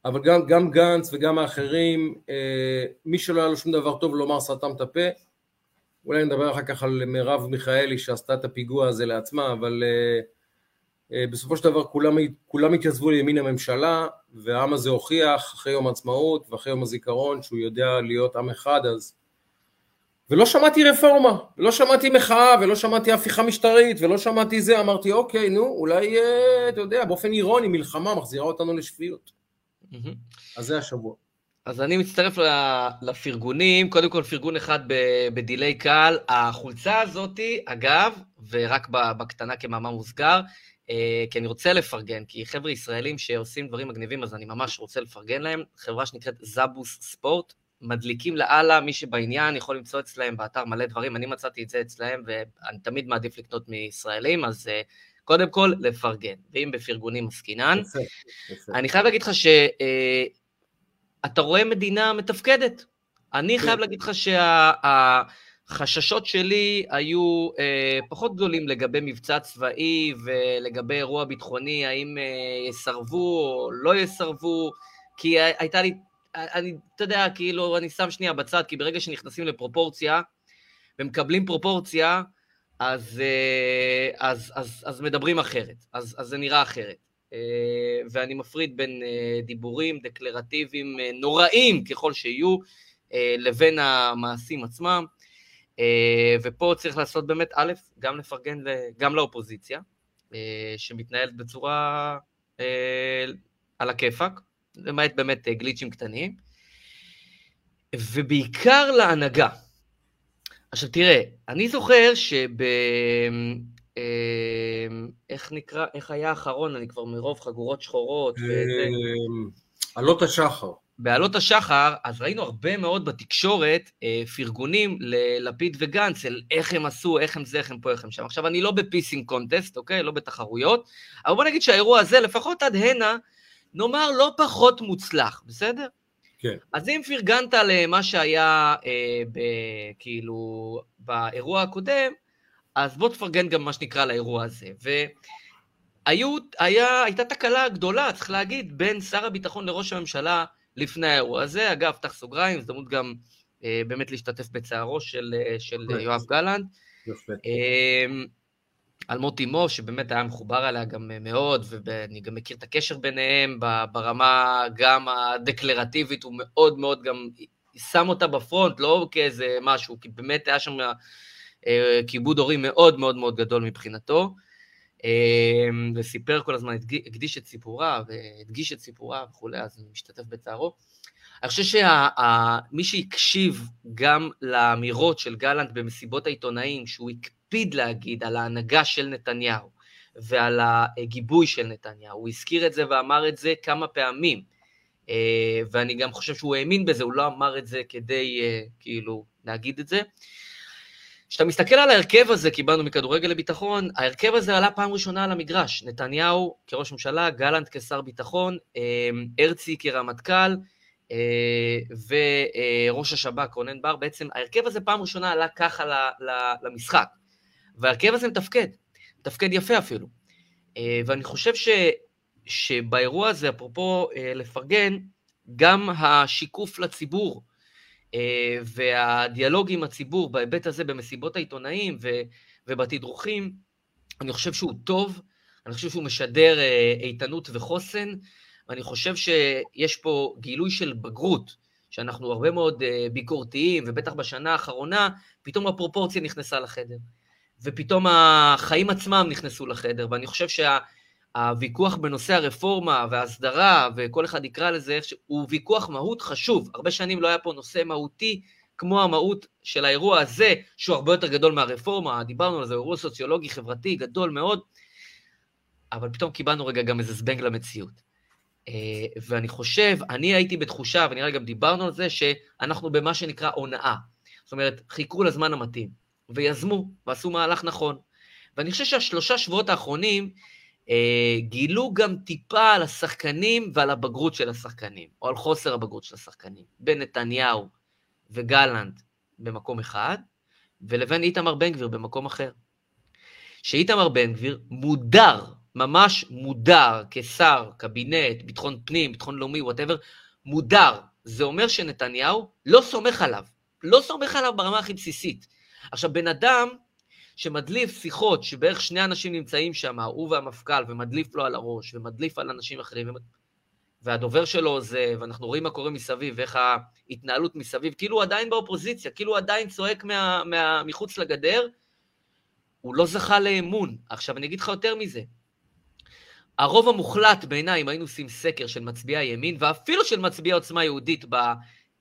C: אבל גם, גם גנץ וגם האחרים, אה, מי שלא היה לו שום דבר טוב לומר סתם את הפה, אולי נדבר אחר כך על מרב מיכאלי שעשתה את הפיגוע הזה לעצמה, אבל אה, אה, בסופו של דבר כולם, כולם התייצבו לימין הממשלה והעם הזה הוכיח אחרי יום העצמאות ואחרי יום הזיכרון שהוא יודע להיות עם אחד אז ולא שמעתי רפורמה, ולא שמעתי מחאה, ולא שמעתי הפיכה משטרית, ולא שמעתי זה, אמרתי אוקיי, נו, אולי, אה, אתה יודע, באופן אירוני, מלחמה מחזירה אותנו לשפיות. אז זה השבוע.
A: אז אני מצטרף לפרגונים, קודם כל פרגון אחד בדיליי קל, החולצה הזאתי, אגב, ורק בקטנה כמאמר מוזכר, אה, כי אני רוצה לפרגן, כי חבר'ה ישראלים שעושים דברים מגניבים, אז אני ממש רוצה לפרגן להם. חברה שנקראת זבוס ספורט, מדליקים לאללה, מי שבעניין יכול למצוא אצלהם באתר מלא דברים, אני מצאתי את זה אצלהם, ואני תמיד מעדיף לקנות מישראלים, אז uh, קודם כל, לפרגן, ואם בפרגונים עסקינן. אני חייב להגיד לך שאתה אה, uh, רואה מדינה מתפקדת. אני כן. חייב להגיד לך שה... החששות שלי היו אה, פחות גדולים לגבי מבצע צבאי ולגבי אירוע ביטחוני, האם אה, יסרבו או לא יסרבו, כי הייתה לי, אני, אתה יודע, כאילו, אני שם שנייה בצד, כי ברגע שנכנסים לפרופורציה ומקבלים פרופורציה, אז, אה, אז, אז, אז מדברים אחרת, אז, אז זה נראה אחרת. ואני מפריד בין דיבורים דקלרטיביים נוראים ככל שיהיו, לבין המעשים עצמם. ופה צריך לעשות באמת, א', גם לפרגן גם לאופוזיציה, שמתנהלת בצורה על הכיפאק, למעט באמת גליצ'ים קטנים, ובעיקר להנהגה. עכשיו תראה, אני זוכר שב... אמ, איך נקרא, איך היה האחרון, אני כבר מרוב חגורות שחורות.
C: אמ, עלות השחר.
A: בעלות השחר, אז ראינו הרבה מאוד בתקשורת אה, פרגונים ללפיד וגנץ, על איך הם עשו, איך הם זה, איך הם פה, איך הם שם. עכשיו, אני לא בפיסינג קונטסט, אוקיי? לא בתחרויות, אבל בוא נגיד שהאירוע הזה, לפחות עד הנה, נאמר לא פחות מוצלח, בסדר?
C: כן.
A: אז אם פרגנת למה שהיה, אה, ב, כאילו, באירוע הקודם, אז בוא תפרגן גם מה שנקרא לאירוע הזה. והייתה תקלה גדולה, צריך להגיד, בין שר הביטחון לראש הממשלה לפני האירוע הזה. אגב, פתח סוגריים, הזדמנות גם אה, באמת להשתתף בצערו של, אה, של יואב גלנט. יפה. אה, על מוטי מו, שבאמת היה מחובר אליה גם מאוד, ואני גם מכיר את הקשר ביניהם ברמה גם הדקלרטיבית, הוא מאוד מאוד גם שם אותה בפרונט, לא כאיזה משהו, כי באמת היה שם אה, כיבוד הורים מאוד מאוד מאוד גדול מבחינתו, אה, וסיפר כל הזמן, הקדיש את סיפורה, והדגיש את סיפורה וכולי, אז אני משתתף בצערו. אני חושב שמי שהקשיב גם לאמירות של גלנט במסיבות העיתונאים, שהוא הקפיד להגיד על ההנהגה של נתניהו ועל הגיבוי של נתניהו, הוא הזכיר את זה ואמר את זה כמה פעמים, אה, ואני גם חושב שהוא האמין בזה, הוא לא אמר את זה כדי כאילו להגיד את זה. כשאתה מסתכל על ההרכב הזה, קיבלנו מכדורגל לביטחון, ההרכב הזה עלה פעם ראשונה על המגרש. נתניהו כראש ממשלה, גלנט כשר ביטחון, אמ, הרצי כרמטכ"ל, אה, וראש השב"כ רונן בר, בעצם ההרכב הזה פעם ראשונה עלה ככה למשחק. וההרכב הזה מתפקד, מתפקד יפה אפילו. אה, ואני חושב ש, שבאירוע הזה, אפרופו אה, לפרגן, גם השיקוף לציבור, אה, והדיאלוג עם הציבור בהיבט הזה במסיבות העיתונאים ובתדרוכים, אני חושב שהוא טוב, אני חושב שהוא משדר איתנות וחוסן, ואני חושב שיש פה גילוי של בגרות, שאנחנו הרבה מאוד ביקורתיים, ובטח בשנה האחרונה, פתאום הפרופורציה נכנסה לחדר. ופתאום החיים עצמם נכנסו לחדר, ואני חושב שה... הוויכוח בנושא הרפורמה וההסדרה, וכל אחד יקרא לזה. הוא ויכוח מהות חשוב. הרבה שנים לא היה פה נושא מהותי כמו המהות של האירוע הזה, שהוא הרבה יותר גדול מהרפורמה, דיברנו על זה, אירוע סוציולוגי, חברתי, גדול מאוד, אבל פתאום קיבלנו רגע גם איזה זבנג למציאות. אה, ואני חושב, אני הייתי בתחושה, ונראה לי גם דיברנו על זה, שאנחנו במה שנקרא הונאה. זאת אומרת, חיכו לזמן המתאים, ויזמו, ועשו מהלך נכון. ואני חושב שהשלושה שבועות האחרונים, אה, גילו גם טיפה על השחקנים ועל הבגרות של השחקנים, או על חוסר הבגרות של השחקנים, בין נתניהו וגלנט במקום אחד, ולבין איתמר בן גביר במקום אחר. שאיתמר בן גביר מודר, ממש מודר, כשר, קבינט, ביטחון פנים, ביטחון לאומי, whatever, מודר. זה אומר שנתניהו לא סומך עליו, לא סומך עליו ברמה הכי בסיסית. עכשיו, בן אדם שמדליף שיחות שבערך שני אנשים נמצאים שם, הוא והמפכ"ל, ומדליף לו על הראש, ומדליף על אנשים אחרים, ומד... והדובר שלו זה, ואנחנו רואים מה קורה מסביב, ואיך ההתנהלות מסביב, כאילו הוא עדיין באופוזיציה, כאילו הוא עדיין צועק מה, מה, מחוץ לגדר, הוא לא זכה לאמון. עכשיו, אני אגיד לך יותר מזה. הרוב המוחלט בעיניי, אם היינו עושים סקר של מצביעי הימין, ואפילו של מצביעי עוצמה יהודית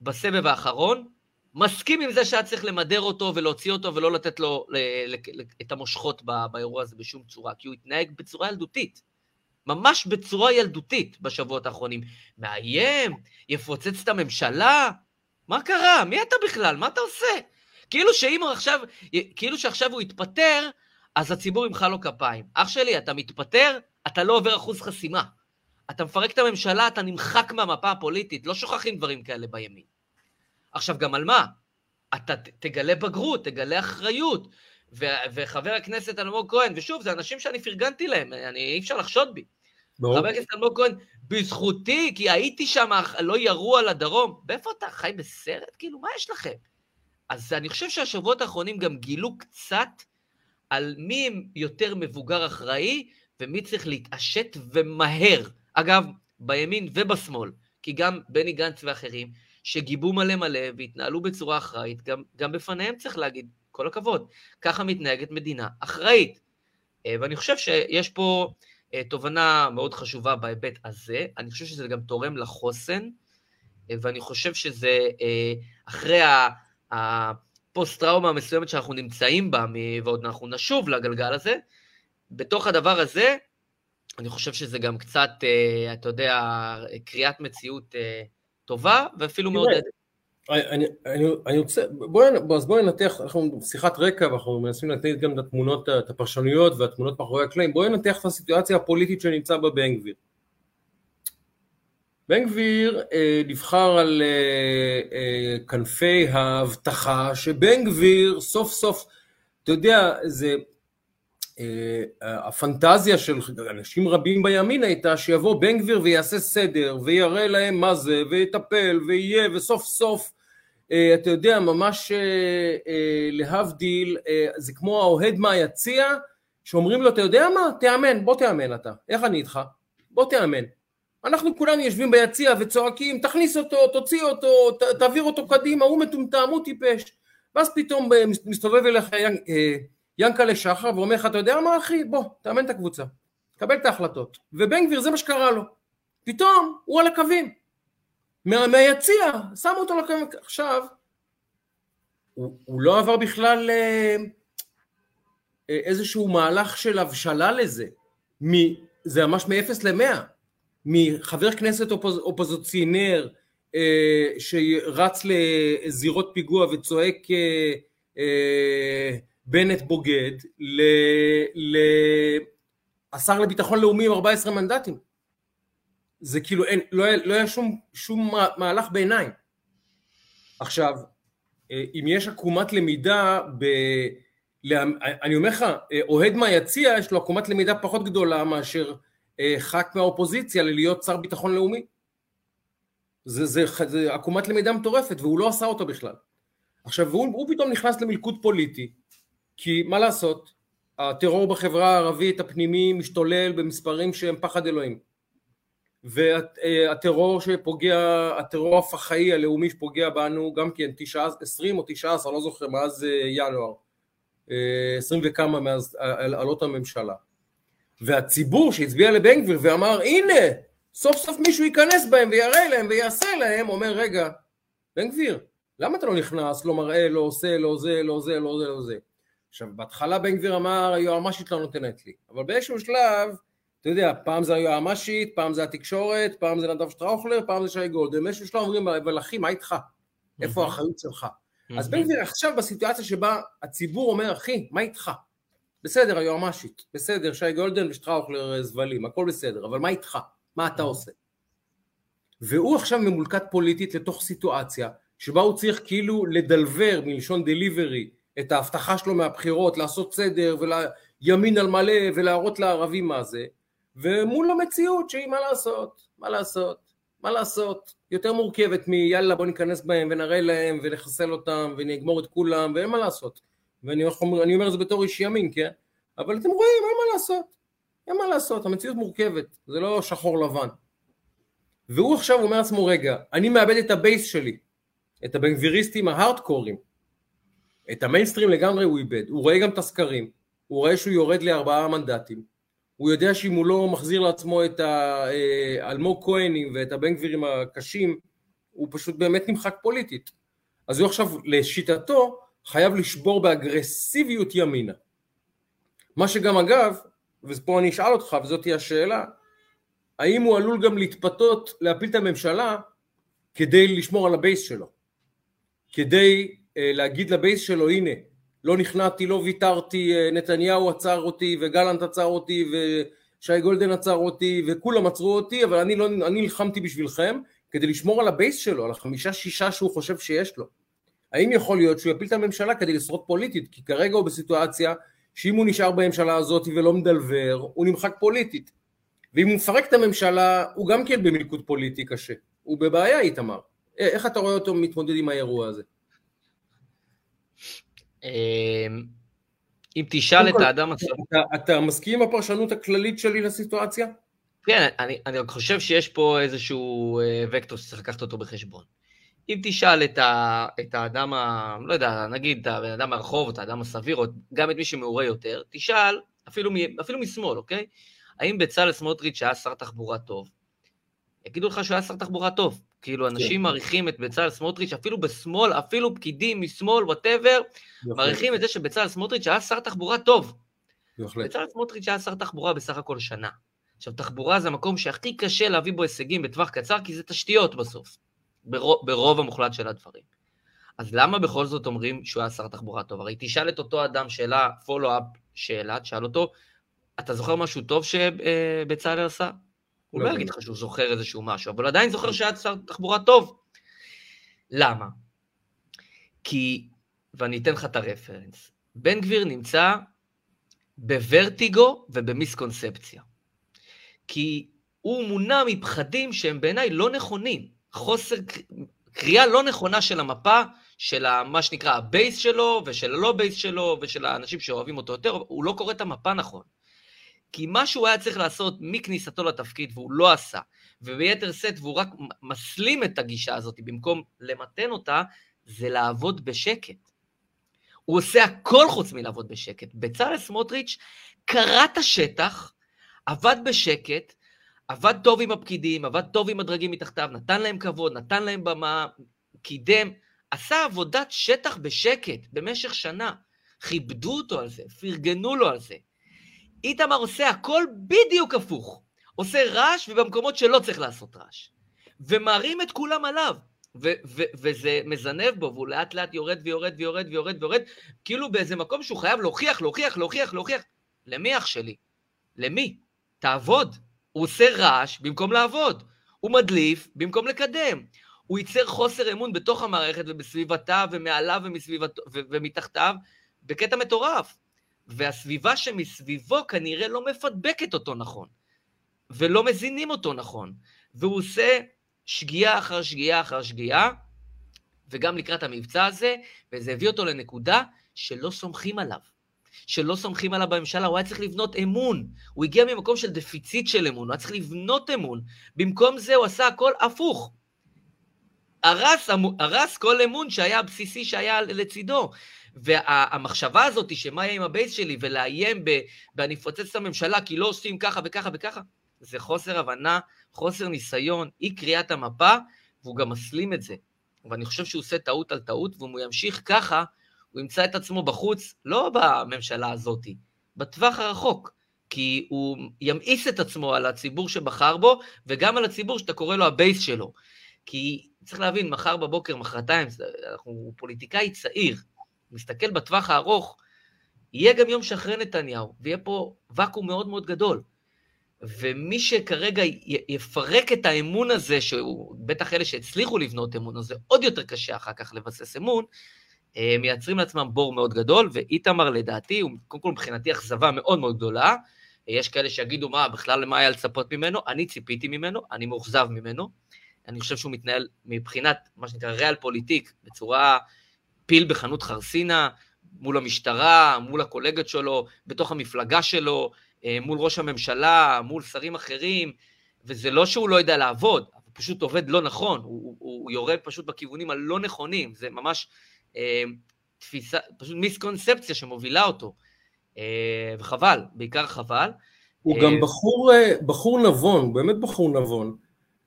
A: בסבב האחרון, מסכים עם זה שהיה צריך למדר אותו ולהוציא אותו ולא לתת לו את המושכות באירוע הזה בשום צורה, כי הוא התנהג בצורה ילדותית. ממש בצורה ילדותית בשבועות האחרונים. מאיים, יפוצץ את הממשלה? מה קרה? מי אתה בכלל? מה אתה עושה? כאילו שאם הוא עכשיו, כאילו שעכשיו הוא יתפטר, אז הציבור ימחא לו כפיים. אח שלי, אתה מתפטר, אתה לא עובר אחוז חסימה. אתה מפרק את הממשלה, אתה נמחק מהמפה הפוליטית, לא שוכחים דברים כאלה בימין. עכשיו, גם על מה? אתה תגלה בגרות, תגלה אחריות. ו- וחבר הכנסת אלמוג כהן, ושוב, זה אנשים שאני פרגנתי להם, אני, אי אפשר לחשוד בי. ברור. חבר הכנסת אלמוג כהן, בזכותי, כי הייתי שם, לא ירו על הדרום. ואיפה אתה חי בסרט? כאילו, מה יש לכם? אז אני חושב שהשבועות האחרונים גם גילו קצת על מי יותר מבוגר אחראי, ומי צריך להתעשת ומהר. אגב, בימין ובשמאל, כי גם בני גנץ ואחרים, שגיבו מלא מלא והתנהלו בצורה אחראית, גם, גם בפניהם צריך להגיד, כל הכבוד, ככה מתנהגת מדינה אחראית. אה, ואני חושב שיש פה אה, תובנה מאוד חשובה בהיבט הזה, אני חושב שזה גם תורם לחוסן, אה, ואני חושב שזה אחרי הפוסט-טראומה המסוימת שאנחנו נמצאים בה, ועוד אנחנו נשוב לגלגל הזה, בתוך הדבר הזה, אני חושב שזה גם קצת, אתה יודע, קריאת מציאות טובה ואפילו מעודדת.
C: אני, אני, אני רוצה, בואי, אז בואי ננתח, אנחנו בשיחת רקע ואנחנו מנסים לתת גם את התמונות, את הפרשנויות והתמונות מאחורי הקלעים, בואי ננתח את הסיטואציה הפוליטית שנמצא בה בן גביר. בן גביר אה, נבחר על אה, אה, כנפי ההבטחה שבן גביר סוף סוף, אתה יודע, זה, הפנטזיה של אנשים רבים בימין הייתה שיבוא בן גביר ויעשה סדר ויראה להם מה זה ויטפל ויהיה וסוף סוף אה, אתה יודע ממש אה, להבדיל זה כמו האוהד מהיציע שאומרים לו אתה יודע מה? תאמן בוא תאמן אתה. איך אני איתך? בוא תאמן. אנחנו כולנו יושבים ביציע וצועקים תכניס אותו תוציא אותו ת, תעביר אותו קדימה הוא מטומטם הוא טיפש. ואז פתאום מסתובב אליך ינקלה שחר ואומר לך, אתה יודע מה אחי? בוא, תאמן את הקבוצה, קבל את ההחלטות. ובן גביר זה מה שקרה לו. פתאום הוא על הקווים. מה, מהיציע, שמו אותו על הקווים. עכשיו, הוא, הוא לא עבר בכלל אה, אה, איזשהו מהלך של הבשלה לזה. מ, זה ממש מ-0 ל-100. מחבר כנסת אופוז, אופוזיציונר אה, שרץ לזירות פיגוע וצועק אה, אה, בנט בוגד לשר לביטחון לאומי עם 14 מנדטים. זה כאילו אין, לא היה, לא היה שום, שום מהלך בעיניים. עכשיו, אה, אם יש עקומת למידה ב... אני אומר לך, אה, אוהד מהיציע יש לו עקומת למידה פחות גדולה מאשר אה, ח"כ מהאופוזיציה ללהיות שר ביטחון לאומי. זה, זה, זה עקומת למידה מטורפת והוא לא עשה אותו בכלל. עכשיו הוא, הוא פתאום נכנס למלכוד פוליטי כי מה לעשות, הטרור בחברה הערבית הפנימי משתולל במספרים שהם פחד אלוהים. והטרור שפוגע, הטרור הפח"עי הלאומי שפוגע בנו גם כן תשעה, עשרים או תשעה עשר, לא זוכר, מאז אה, ינואר, אה, עשרים וכמה מאז עלות הממשלה. והציבור שהצביע לבן גביר ואמר הנה סוף סוף מישהו ייכנס בהם ויראה להם ויעשה להם אומר רגע בן גביר למה אתה לא נכנס לא מראה לא עושה לא זה לא זה לא זה לא זה עכשיו בהתחלה בן גביר אמר היועמ"שית לא נותנת לי, אבל באיזשהו שלב, אתה יודע, פעם זה היועמ"שית, פעם זה התקשורת, פעם זה נדב שטראוכלר, פעם זה שי גולדן, באיזשהו שלב אומרים, אבל אחי, מה איתך? איפה האחריות שלך? אז בן גביר עכשיו בסיטואציה שבה הציבור אומר, אחי, מה איתך? בסדר, היועמ"שית, בסדר, שי גולדן ושטראוכלר זבלים, הכל בסדר, אבל מה איתך? מה אתה עושה? והוא עכשיו ממולכד פוליטית לתוך סיטואציה שבה הוא צריך כאילו לדלבר מלשון דליברי את ההבטחה שלו מהבחירות לעשות סדר ולימין על מלא ולהראות לערבים מה זה ומול המציאות שהיא מה לעשות, מה לעשות, מה לעשות? יותר מורכבת מיאללה בוא ניכנס בהם ונראה להם ונחסל אותם ונגמור את כולם ואין מה לעשות. ואני אומר, אומר את זה בתור איש ימין כן? אבל אתם רואים אין מה לעשות. אין מה לעשות המציאות מורכבת זה לא שחור לבן. והוא עכשיו אומר לעצמו רגע אני מאבד את ה base שלי את הבן גביריסטים ההארדקורים את המיינסטרים לגמרי הוא איבד, הוא רואה גם את הסקרים, הוא רואה שהוא יורד לארבעה מנדטים, הוא יודע שאם הוא לא מחזיר לעצמו את האלמוג אה, כהנים ואת הבן גבירים הקשים, הוא פשוט באמת נמחק פוליטית. אז הוא עכשיו, לשיטתו, חייב לשבור באגרסיביות ימינה. מה שגם אגב, ופה אני אשאל אותך, וזאת תהיה השאלה, האם הוא עלול גם להתפתות להפיל את הממשלה כדי לשמור על ה base שלו? כדי להגיד ל base שלו הנה לא נכנעתי, לא ויתרתי, אה, נתניהו עצר אותי וגלנט עצר אותי ושי גולדן עצר אותי וכולם עצרו אותי אבל אני, לא, אני נלחמתי בשבילכם כדי לשמור על ה base שלו, על החמישה שישה שהוא חושב שיש לו. האם יכול להיות שהוא יפיל את הממשלה כדי לשרוד פוליטית? כי כרגע הוא בסיטואציה שאם הוא נשאר בממשלה הזאת ולא מדלבר, הוא נמחק פוליטית. ואם הוא מפרק את הממשלה, הוא גם כן במלכוד פוליטי קשה. הוא בבעיה, איתמר. איך אתה רואה אותו מתמודד עם האירוע הזה?
A: אמ, אם תשאל את האדם
C: הסביר... אתה, אתה מסכים עם הפרשנות הכללית שלי לסיטואציה?
A: כן, אני, אני רק חושב שיש פה איזשהו אה, וקטור שצריך לקחת אותו בחשבון. אם תשאל את, ה, את האדם, ה, לא יודע, נגיד את הבן אדם מהרחוב, את האדם הסביר, או גם את מי שמעורה יותר, תשאל, אפילו, אפילו משמאל, אוקיי? האם בצלאל סמוטריץ' היה שר תחבורה טוב? יגידו לך שהוא היה שר תחבורה טוב. כאילו, אנשים כן. מעריכים את בצלאל סמוטריץ', אפילו בשמאל, אפילו פקידים משמאל, whatever, מעריכים את זה שבצלאל סמוטריץ' היה שר תחבורה טוב. בהחלט. בצלאל סמוטריץ' היה שר תחבורה בסך הכל שנה. עכשיו, תחבורה זה המקום שהכי קשה להביא בו הישגים בטווח קצר, כי זה תשתיות בסוף, ברוב, ברוב המוחלט של הדברים. אז למה בכל זאת אומרים שהוא היה שר תחבורה טוב? הרי תשאל את אותו אדם שאלה, follow-up שאלה, תשאל אותו, אתה זוכר משהו טוב שבצלאל עשה? הוא לא, לא יגיד לך שהוא זוכר איזשהו משהו, אבל עדיין זוכר שהיה שר תחבורה טוב. למה? כי, ואני אתן לך את ה reference, בן גביר נמצא בוורטיגו ובמיסקונספציה. כי הוא מונע מפחדים שהם בעיניי לא נכונים. חוסר, קריאה לא נכונה של המפה, של מה שנקרא ה base שלו, ושל הלא base שלו, ושל האנשים שאוהבים אותו יותר, הוא לא קורא את המפה נכון. כי מה שהוא היה צריך לעשות מכניסתו לתפקיד, והוא לא עשה, וביתר שאת, והוא רק מסלים את הגישה הזאת במקום למתן אותה, זה לעבוד בשקט. הוא עושה הכל חוץ מלעבוד בשקט. בצלאל סמוטריץ' קרא את השטח, עבד בשקט, עבד טוב עם הפקידים, עבד טוב עם הדרגים מתחתיו, נתן להם כבוד, נתן להם במה, קידם, עשה עבודת שטח בשקט במשך שנה. כיבדו אותו על זה, פרגנו לו על זה. איתמר עושה הכל בדיוק הפוך. עושה רעש ובמקומות שלא צריך לעשות רעש. ומרים את כולם עליו. ו- ו- וזה מזנב בו, והוא לאט לאט יורד ויורד ויורד ויורד ויורד, כאילו באיזה מקום שהוא חייב להוכיח, להוכיח, להוכיח, להוכיח. למי אח שלי? למי? תעבוד. הוא עושה רעש במקום לעבוד. הוא מדליף במקום לקדם. הוא ייצר חוסר אמון בתוך המערכת ובסביבתה ומעליו ומסביבתו, ו- ומתחתיו בקטע מטורף. והסביבה שמסביבו כנראה לא מפדבקת אותו נכון, ולא מזינים אותו נכון, והוא עושה שגיאה אחר שגיאה אחר שגיאה, וגם לקראת המבצע הזה, וזה הביא אותו לנקודה שלא סומכים עליו. שלא סומכים עליו בממשלה, הוא היה צריך לבנות אמון. הוא הגיע ממקום של דפיציט של אמון, הוא היה צריך לבנות אמון. במקום זה הוא עשה הכל הפוך. הרס, הרס כל אמון שהיה בסיסי שהיה לצידו. והמחשבה הזאת שמה יהיה עם ה base שלי ולאיים ב... ואני אפוצץ את הממשלה כי לא עושים ככה וככה וככה, זה חוסר הבנה, חוסר ניסיון, אי קריאת המפה, והוא גם מסלים את זה. ואני חושב שהוא עושה טעות על טעות, ואם הוא ימשיך ככה, הוא ימצא את עצמו בחוץ, לא בממשלה הזאת, בטווח הרחוק. כי הוא ימאיס את עצמו על הציבור שבחר בו, וגם על הציבור שאתה קורא לו ה base שלו. כי צריך להבין, מחר בבוקר, מחרתיים, הוא פוליטיקאי צעיר, מסתכל בטווח הארוך, יהיה גם יום שאחרי נתניהו, ויהיה פה ואקום מאוד מאוד גדול. ומי שכרגע יפרק את האמון הזה, שהוא, בטח אלה שהצליחו לבנות אמון, אז זה עוד יותר קשה אחר כך לבסס אמון, אה, מייצרים לעצמם בור מאוד גדול, ואיתמר לדעתי, הוא קודם כל מבחינתי אכזבה מאוד מאוד גדולה. יש כאלה שיגידו, מה, בכלל למה היה לצפות ממנו? אני ציפיתי ממנו, אני מאוכזב ממנו. אני חושב שהוא מתנהל מבחינת, מה שנקרא, ריאל פוליטיק, בצורה פיל בחנות חרסינה, מול המשטרה, מול הקולגות שלו, בתוך המפלגה שלו, אה, מול ראש הממשלה, מול שרים אחרים, וזה לא שהוא לא יודע לעבוד, הוא פשוט עובד לא נכון, הוא, הוא, הוא יורד פשוט בכיוונים הלא נכונים, זה ממש אה, תפיסה, פשוט מיסקונספציה שמובילה אותו, אה, וחבל, בעיקר חבל.
C: הוא אה, גם בחור, אה, בחור נבון, באמת בחור נבון.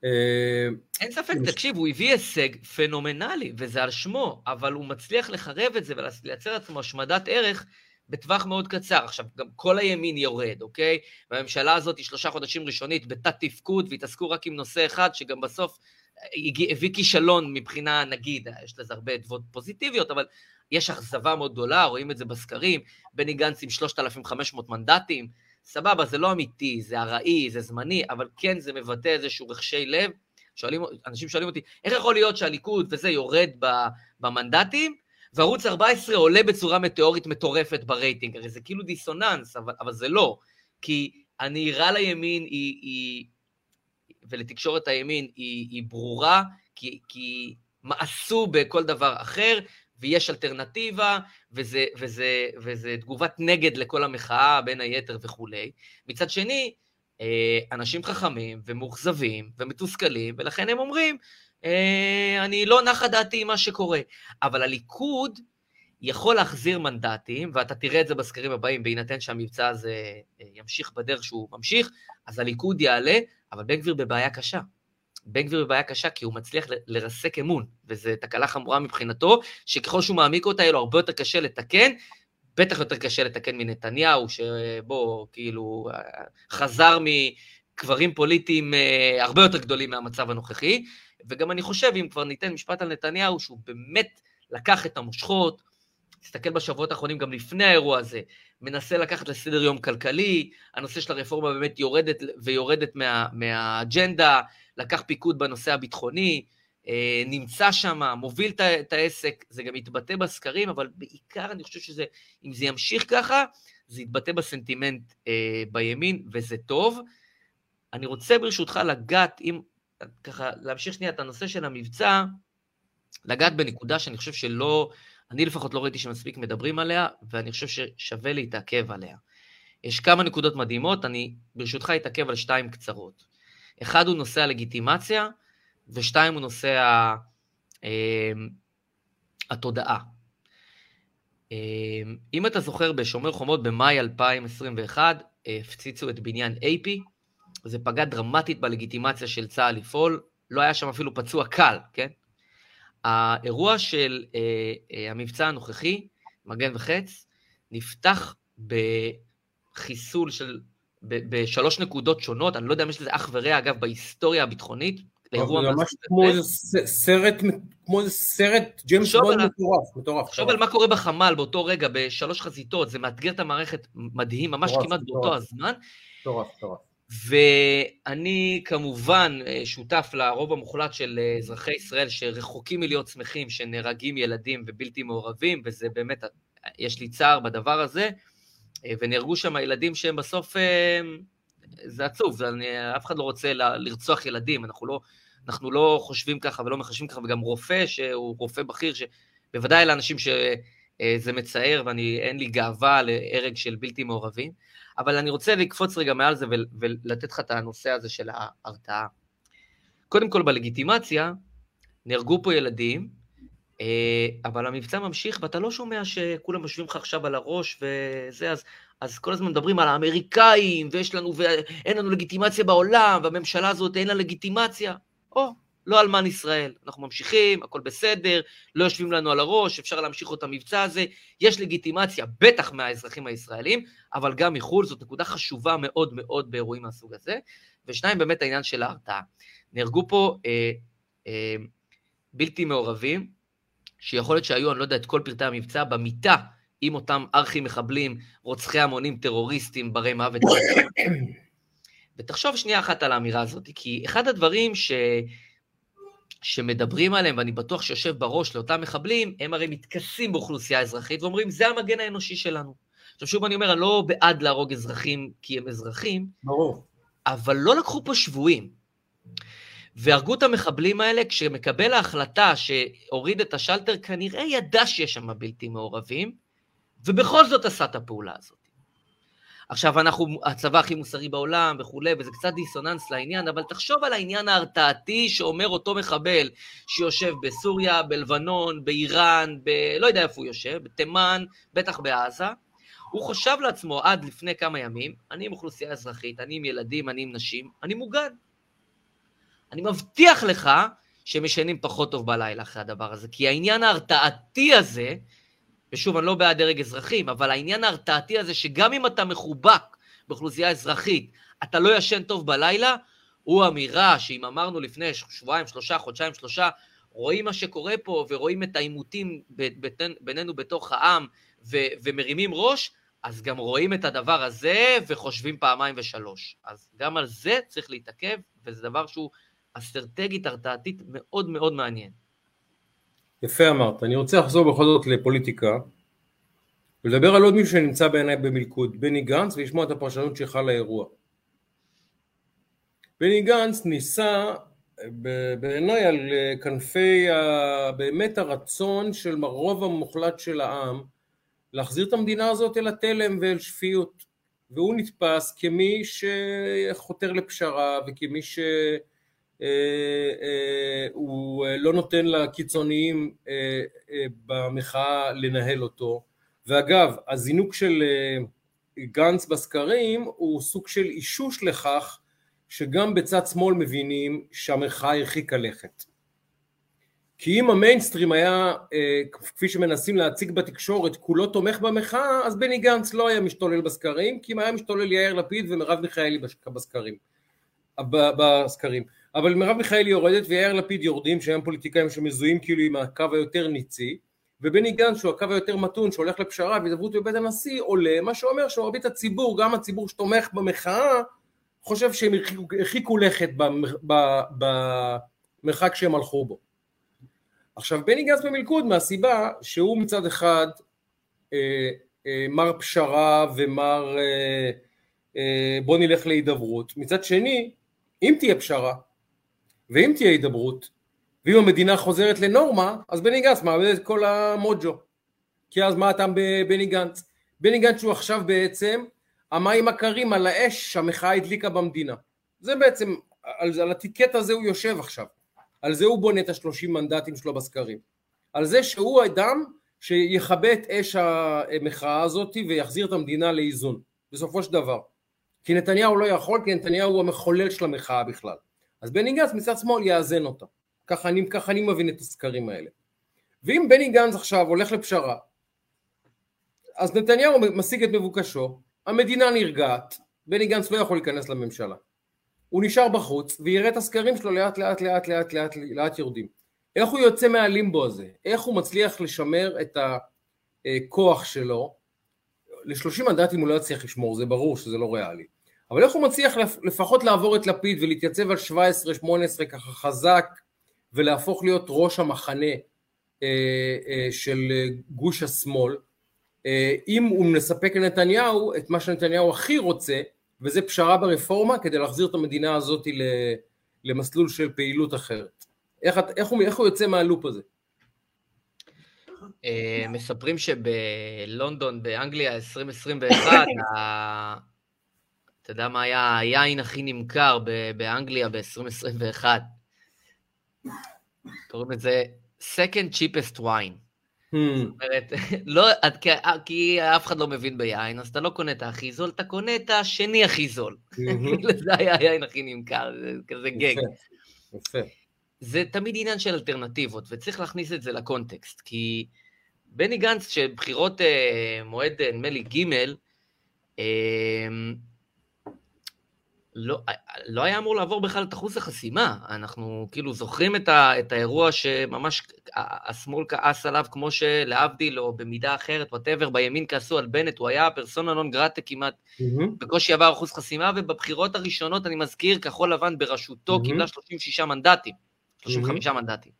A: אה, אין ספק, תקשיב, הוא הביא הישג פנומנלי, וזה על שמו, אבל הוא מצליח לחרב את זה ולייצר לעצמו השמדת ערך בטווח מאוד קצר. עכשיו, גם כל הימין יורד, אוקיי? והממשלה הזאת היא שלושה חודשים ראשונית בתת תפקוד, והתעסקו רק עם נושא אחד, שגם בסוף הביא כישלון מבחינה, נגיד, יש לזה הרבה אדוות פוזיטיביות, אבל יש אכזבה מאוד גדולה, רואים את זה בסקרים, בני גנץ עם 3,500 מנדטים, סבבה, זה לא אמיתי, זה ארעי, זה זמני, אבל כן זה מבטא איזשהו רחשי לב. שואלים, אנשים שואלים אותי, איך יכול להיות שהליכוד וזה יורד במנדטים, וערוץ 14 עולה בצורה מטאורית מטורפת ברייטינג? הרי זה כאילו דיסוננס, אבל, אבל זה לא. כי הנהירה לימין היא, היא ולתקשורת הימין היא, היא ברורה, כי, כי מאסו בכל דבר אחר, ויש אלטרנטיבה, וזה, וזה, וזה תגובת נגד לכל המחאה, בין היתר וכולי. מצד שני, אנשים חכמים ומאוכזבים ומתוסכלים, ולכן הם אומרים, אה, אני לא נחה דעתי עם מה שקורה. אבל הליכוד יכול להחזיר מנדטים, ואתה תראה את זה בסקרים הבאים, בהינתן שהמבצע הזה אה, ימשיך בדרך שהוא ממשיך, אז הליכוד יעלה, אבל בן גביר בבעיה קשה. בן גביר בבעיה קשה כי הוא מצליח לרסק אמון, וזו תקלה חמורה מבחינתו, שככל שהוא מעמיק אותה, יהיה לו הרבה יותר קשה לתקן, בטח יותר קשה לתקן מנתניהו, שבו כאילו חזר מקברים פוליטיים אה, הרבה יותר גדולים מהמצב הנוכחי, וגם אני חושב, אם כבר ניתן משפט על נתניהו, שהוא באמת לקח את המושכות, תסתכל בשבועות האחרונים גם לפני האירוע הזה, מנסה לקחת לסדר יום כלכלי, הנושא של הרפורמה באמת יורדת ויורדת מה, מהאג'נדה, לקח פיקוד בנושא הביטחוני, נמצא שם, מוביל את העסק, זה גם יתבטא בסקרים, אבל בעיקר אני חושב שזה, אם זה ימשיך ככה, זה יתבטא בסנטימנט אה, בימין, וזה טוב. אני רוצה ברשותך לגעת, אם ככה, להמשיך שנייה את הנושא של המבצע, לגעת בנקודה שאני חושב שלא, אני לפחות לא ראיתי שמספיק מדברים עליה, ואני חושב ששווה להתעכב עליה. יש כמה נקודות מדהימות, אני ברשותך אתעכב על שתיים קצרות. אחד הוא נושא הלגיטימציה, ושתיים הוא נושא ה, אה, התודעה. אה, אם אתה זוכר, בשומר חומות במאי 2021, אה, הפציצו את בניין AP, זה פגע דרמטית בלגיטימציה של צה"ל לפעול, לא היה שם אפילו פצוע קל, כן? האירוע של אה, אה, המבצע הנוכחי, מגן וחץ, נפתח בחיסול של, ב, בשלוש נקודות שונות, אני לא יודע אם יש לזה אח ורע, אגב, בהיסטוריה הביטחונית,
C: לאירוע זה ממש כמו איזה סרט, כמו איזה סרט ג'יימס בונד מטורף, מטורף.
A: תחשוב על מה קורה בחמ"ל באותו רגע, בשלוש חזיתות, זה מאתגר את המערכת מדהים, ממש כמעט באותו הזמן.
C: מטורף, מטורף.
A: ואני כמובן אה, שותף לרוב המוחלט של אה, אזרחי ישראל שרחוקים מלהיות שמחים שנהרגים ילדים ובלתי מעורבים, וזה באמת, יש לי צער בדבר הזה, אה, ונהרגו שם ילדים שהם בסוף, זה עצוב, זה, אני, אף אחד לא רוצה לרצוח ילדים, אנחנו לא, אנחנו לא חושבים ככה ולא מחשבים ככה, וגם רופא שהוא רופא בכיר, שבוודאי לאנשים שזה מצער ואין לי גאווה להרג של בלתי מעורבים. אבל אני רוצה לקפוץ רגע מעל זה ולתת לך את הנושא הזה של ההרתעה. קודם כל, בלגיטימציה, נהרגו פה ילדים, אה, אבל המבצע ממשיך, ואתה לא שומע שכולם יושבים לך עכשיו על הראש וזה, אז, אז כל הזמן מדברים על האמריקאים, ויש לנו, ואין לנו לגיטימציה בעולם, והממשלה הזאת אין לה לגיטימציה. או, לא אלמן ישראל. אנחנו ממשיכים, הכל בסדר, לא יושבים לנו על הראש, אפשר להמשיך את המבצע הזה. יש לגיטימציה, בטח מהאזרחים הישראלים, אבל גם מחו"ל, זאת נקודה חשובה מאוד מאוד באירועים מהסוג הזה. ושניים, באמת העניין של ההרתעה. נהרגו פה אה, אה, בלתי מעורבים, שיכול להיות שהיו, אני לא יודע את כל פרטי המבצע, במיטה עם אותם ארכי מחבלים, רוצחי המונים, טרוריסטים, ברי מוות. ותחשוב שנייה אחת על האמירה הזאת, כי אחד הדברים ש... שמדברים עליהם, ואני בטוח שיושב בראש לאותם מחבלים, הם הרי מתכסים באוכלוסייה האזרחית ואומרים, זה המגן האנושי שלנו. עכשיו שוב אני אומר, אני לא בעד להרוג אזרחים כי הם אזרחים,
C: ברור.
A: אבל לא לקחו פה שבויים. והרגו את המחבלים האלה כשמקבל ההחלטה שהוריד את השלטר, כנראה ידע שיש שם בלתי מעורבים, ובכל זאת עשה את הפעולה הזאת. עכשיו אנחנו הצבא הכי מוסרי בעולם וכולי, וזה קצת דיסוננס לעניין, אבל תחשוב על העניין ההרתעתי שאומר אותו מחבל שיושב בסוריה, בלבנון, באיראן, ב... לא יודע איפה הוא יושב, בתימן, בטח בעזה. הוא חשב לעצמו עד לפני כמה ימים, אני עם אוכלוסייה אזרחית, אני עם ילדים, אני עם נשים, אני מוגן. אני מבטיח לך שהם ישנים פחות טוב בלילה אחרי הדבר הזה, כי העניין ההרתעתי הזה, ושוב, אני לא בעד דרג אזרחים, אבל העניין ההרתעתי הזה, שגם אם אתה מחובק באוכלוסייה אזרחית, אתה לא ישן טוב בלילה, הוא אמירה שאם אמרנו לפני שבועיים, שלושה, חודשיים, שלושה, רואים מה שקורה פה ורואים את העימותים בינינו בתוך העם ו- ומרימים ראש, אז גם רואים את הדבר הזה וחושבים פעמיים ושלוש. אז גם על זה צריך להתעכב, וזה דבר שהוא אסטרטגית, הרתעתית, מאוד מאוד מעניין.
C: יפה אמרת. אני רוצה לחזור בכל זאת לפוליטיקה ולדבר על עוד מישהו שנמצא בעיניי במלכוד, בני גנץ, ולשמוע את הפרשנות שלך לאירוע. בני גנץ ניסה בעיניי על כנפי באמת הרצון של הרוב המוחלט של העם להחזיר את המדינה הזאת אל התלם ואל שפיות והוא נתפס כמי שחותר לפשרה וכמי שהוא אה, אה, לא נותן לקיצוניים אה, במחאה לנהל אותו ואגב הזינוק של גנץ בסקרים הוא סוג של אישוש לכך שגם בצד שמאל מבינים שהמחאה הרחיקה לכת. כי אם המיינסטרים היה, אה, כפי שמנסים להציג בתקשורת, כולו תומך במחאה, אז בני גנץ לא היה משתולל בסקרים, כי אם היה משתולל יאיר לפיד ומרב מיכאלי בסקרים. בסקרים. אבל מרב מיכאלי יורדת ויאיר לפיד יורדים, שהם פוליטיקאים שמזוהים כאילו עם הקו היותר ניצי, ובני גנץ שהוא הקו היותר מתון שהולך לפשרה והידברות בבית הנשיא עולה, מה שאומר שמרבית הציבור, גם הציבור שתומך במחאה, חושב שהם הרחיקו לכת במרחק שהם הלכו בו. עכשיו בני גנץ במלכוד מהסיבה שהוא מצד אחד אה, אה, מר פשרה ומר אה, אה, בוא נלך להידברות, מצד שני אם תהיה פשרה ואם תהיה הידברות ואם המדינה חוזרת לנורמה אז בני גנץ מאבד את כל המוג'ו כי אז מה הטעם בבני גנץ? בני גנץ שהוא עכשיו בעצם המים הקרים על האש שהמחאה הדליקה במדינה. זה בעצם, על, על הטיקט הזה הוא יושב עכשיו. על זה הוא בונה את השלושים מנדטים שלו בסקרים. על זה שהוא אדם שיכבה את אש המחאה הזאת ויחזיר את המדינה לאיזון, בסופו של דבר. כי נתניהו לא יכול, כי נתניהו הוא המחולל של המחאה בכלל. אז בני גנץ מצד שמאל יאזן אותה. ככה אני, ככה אני מבין את הסקרים האלה. ואם בני גנץ עכשיו הולך לפשרה, אז נתניהו משיג את מבוקשו, המדינה נרגעת, בני גנץ לא יכול להיכנס לממשלה. הוא נשאר בחוץ ויראה את הסקרים שלו לאט לאט לאט לאט לאט לאט יורדים. איך הוא יוצא מהלימבו הזה? איך הוא מצליח לשמר את הכוח שלו? ל-30 מנדטים הוא לא יצליח לשמור, זה ברור שזה לא ריאלי. אבל איך הוא מצליח לפחות לעבור את לפיד ולהתייצב על 17-18 ככה חזק ולהפוך להיות ראש המחנה אה, אה, של גוש השמאל, אה, אם הוא מספק לנתניהו את מה שנתניהו הכי רוצה, וזה פשרה ברפורמה כדי להחזיר את המדינה הזאת למסלול של פעילות אחרת. איך, איך, הוא, איך הוא יוצא מהלופ הזה?
A: מספרים שבלונדון, באנגליה 2021, אתה יודע מה היה היין הכי נמכר באנגליה ב-2021? קוראים לזה Second Cheapest Wine. Hmm. זאת אומרת, לא, כי אף אחד לא מבין ביין, אז אתה לא קונה את הכי זול, אתה קונה את השני הכי זול. זה היה היין הכי נמכר, זה כזה גג. יפה. זה תמיד עניין של אלטרנטיבות, וצריך להכניס את זה לקונטקסט, כי בני גנץ, שבחירות אה, מועד, נדמה לי, ג', אה, לא, לא היה אמור לעבור בכלל את אחוז החסימה. אנחנו כאילו זוכרים את, ה, את האירוע שממש השמאל כעס עליו, כמו שלהבדיל, או במידה אחרת, whatever, בימין כעסו על בנט, הוא היה פרסונה נון גרטה כמעט, mm-hmm. בקושי עבר אחוז חסימה, ובבחירות הראשונות, אני מזכיר, כחול לבן בראשותו mm-hmm. קיבלה 36 מנדטים, 35 mm-hmm. מנדטים.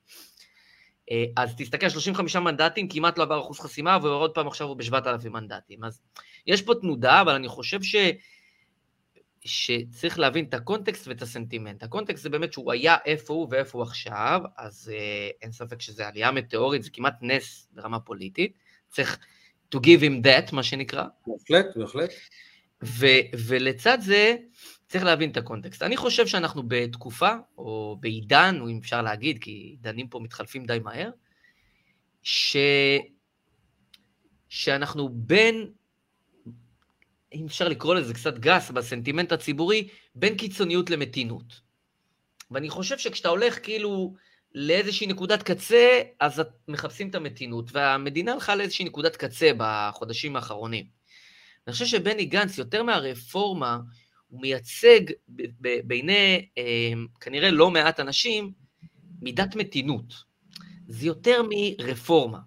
A: אה, אז תסתכל, 35 מנדטים, כמעט לא עבר אחוז חסימה, ועוד פעם עכשיו הוא ב-7,000 מנדטים. אז יש פה תנודה, אבל אני חושב ש... שצריך להבין את הקונטקסט ואת הסנטימנט. הקונטקסט זה באמת שהוא היה איפה הוא ואיפה הוא עכשיו, אז אה, אין ספק שזה עלייה מטאורית, זה כמעט נס ברמה פוליטית. צריך to give him that, מה שנקרא.
C: בהחלט, בהחלט.
A: ולצד זה, צריך להבין את הקונטקסט. אני חושב שאנחנו בתקופה, או בעידן, או אם אפשר להגיד, כי עידנים פה מתחלפים די מהר, ש... שאנחנו בין אם אפשר לקרוא לזה קצת גס בסנטימנט הציבורי, בין קיצוניות למתינות. ואני חושב שכשאתה הולך כאילו לאיזושהי נקודת קצה, אז מחפשים את המתינות, והמדינה הלכה לאיזושהי נקודת קצה בחודשים האחרונים. אני חושב שבני גנץ, יותר מהרפורמה, הוא מייצג בעיני אה, כנראה לא מעט אנשים מידת מתינות. זה יותר מרפורמה.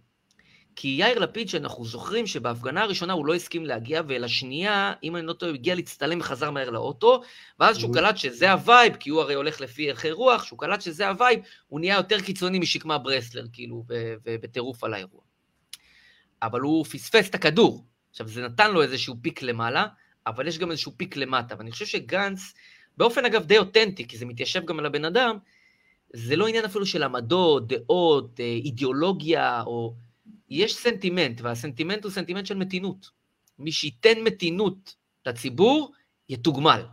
A: כי יאיר לפיד, שאנחנו זוכרים שבהפגנה הראשונה הוא לא הסכים להגיע, ולשנייה, אם אני לא טועה, הוא הגיע להצטלם וחזר מהר לאוטו, ואז שהוא קלט שזה ה vibe, כי הוא הרי הולך לפי הלכי רוח, שהוא קלט שזה ה vibe, הוא נהיה יותר קיצוני משקמה ברסלר, כאילו, ובטירוף על האירוע. אבל הוא פספס את הכדור. עכשיו, זה נתן לו איזשהו peak למעלה, אבל יש גם איזשהו peak למטה, ואני חושב שגנץ, באופן אגב די אותנטי, כי זה מתיישב גם על הבן אדם, זה לא עניין אפילו של עמדות, דעות, אה, אידיאולוגיה, או... יש סנטימנט, והסנטימנט הוא סנטימנט של מתינות. מי שייתן מתינות לציבור, יתוגמל.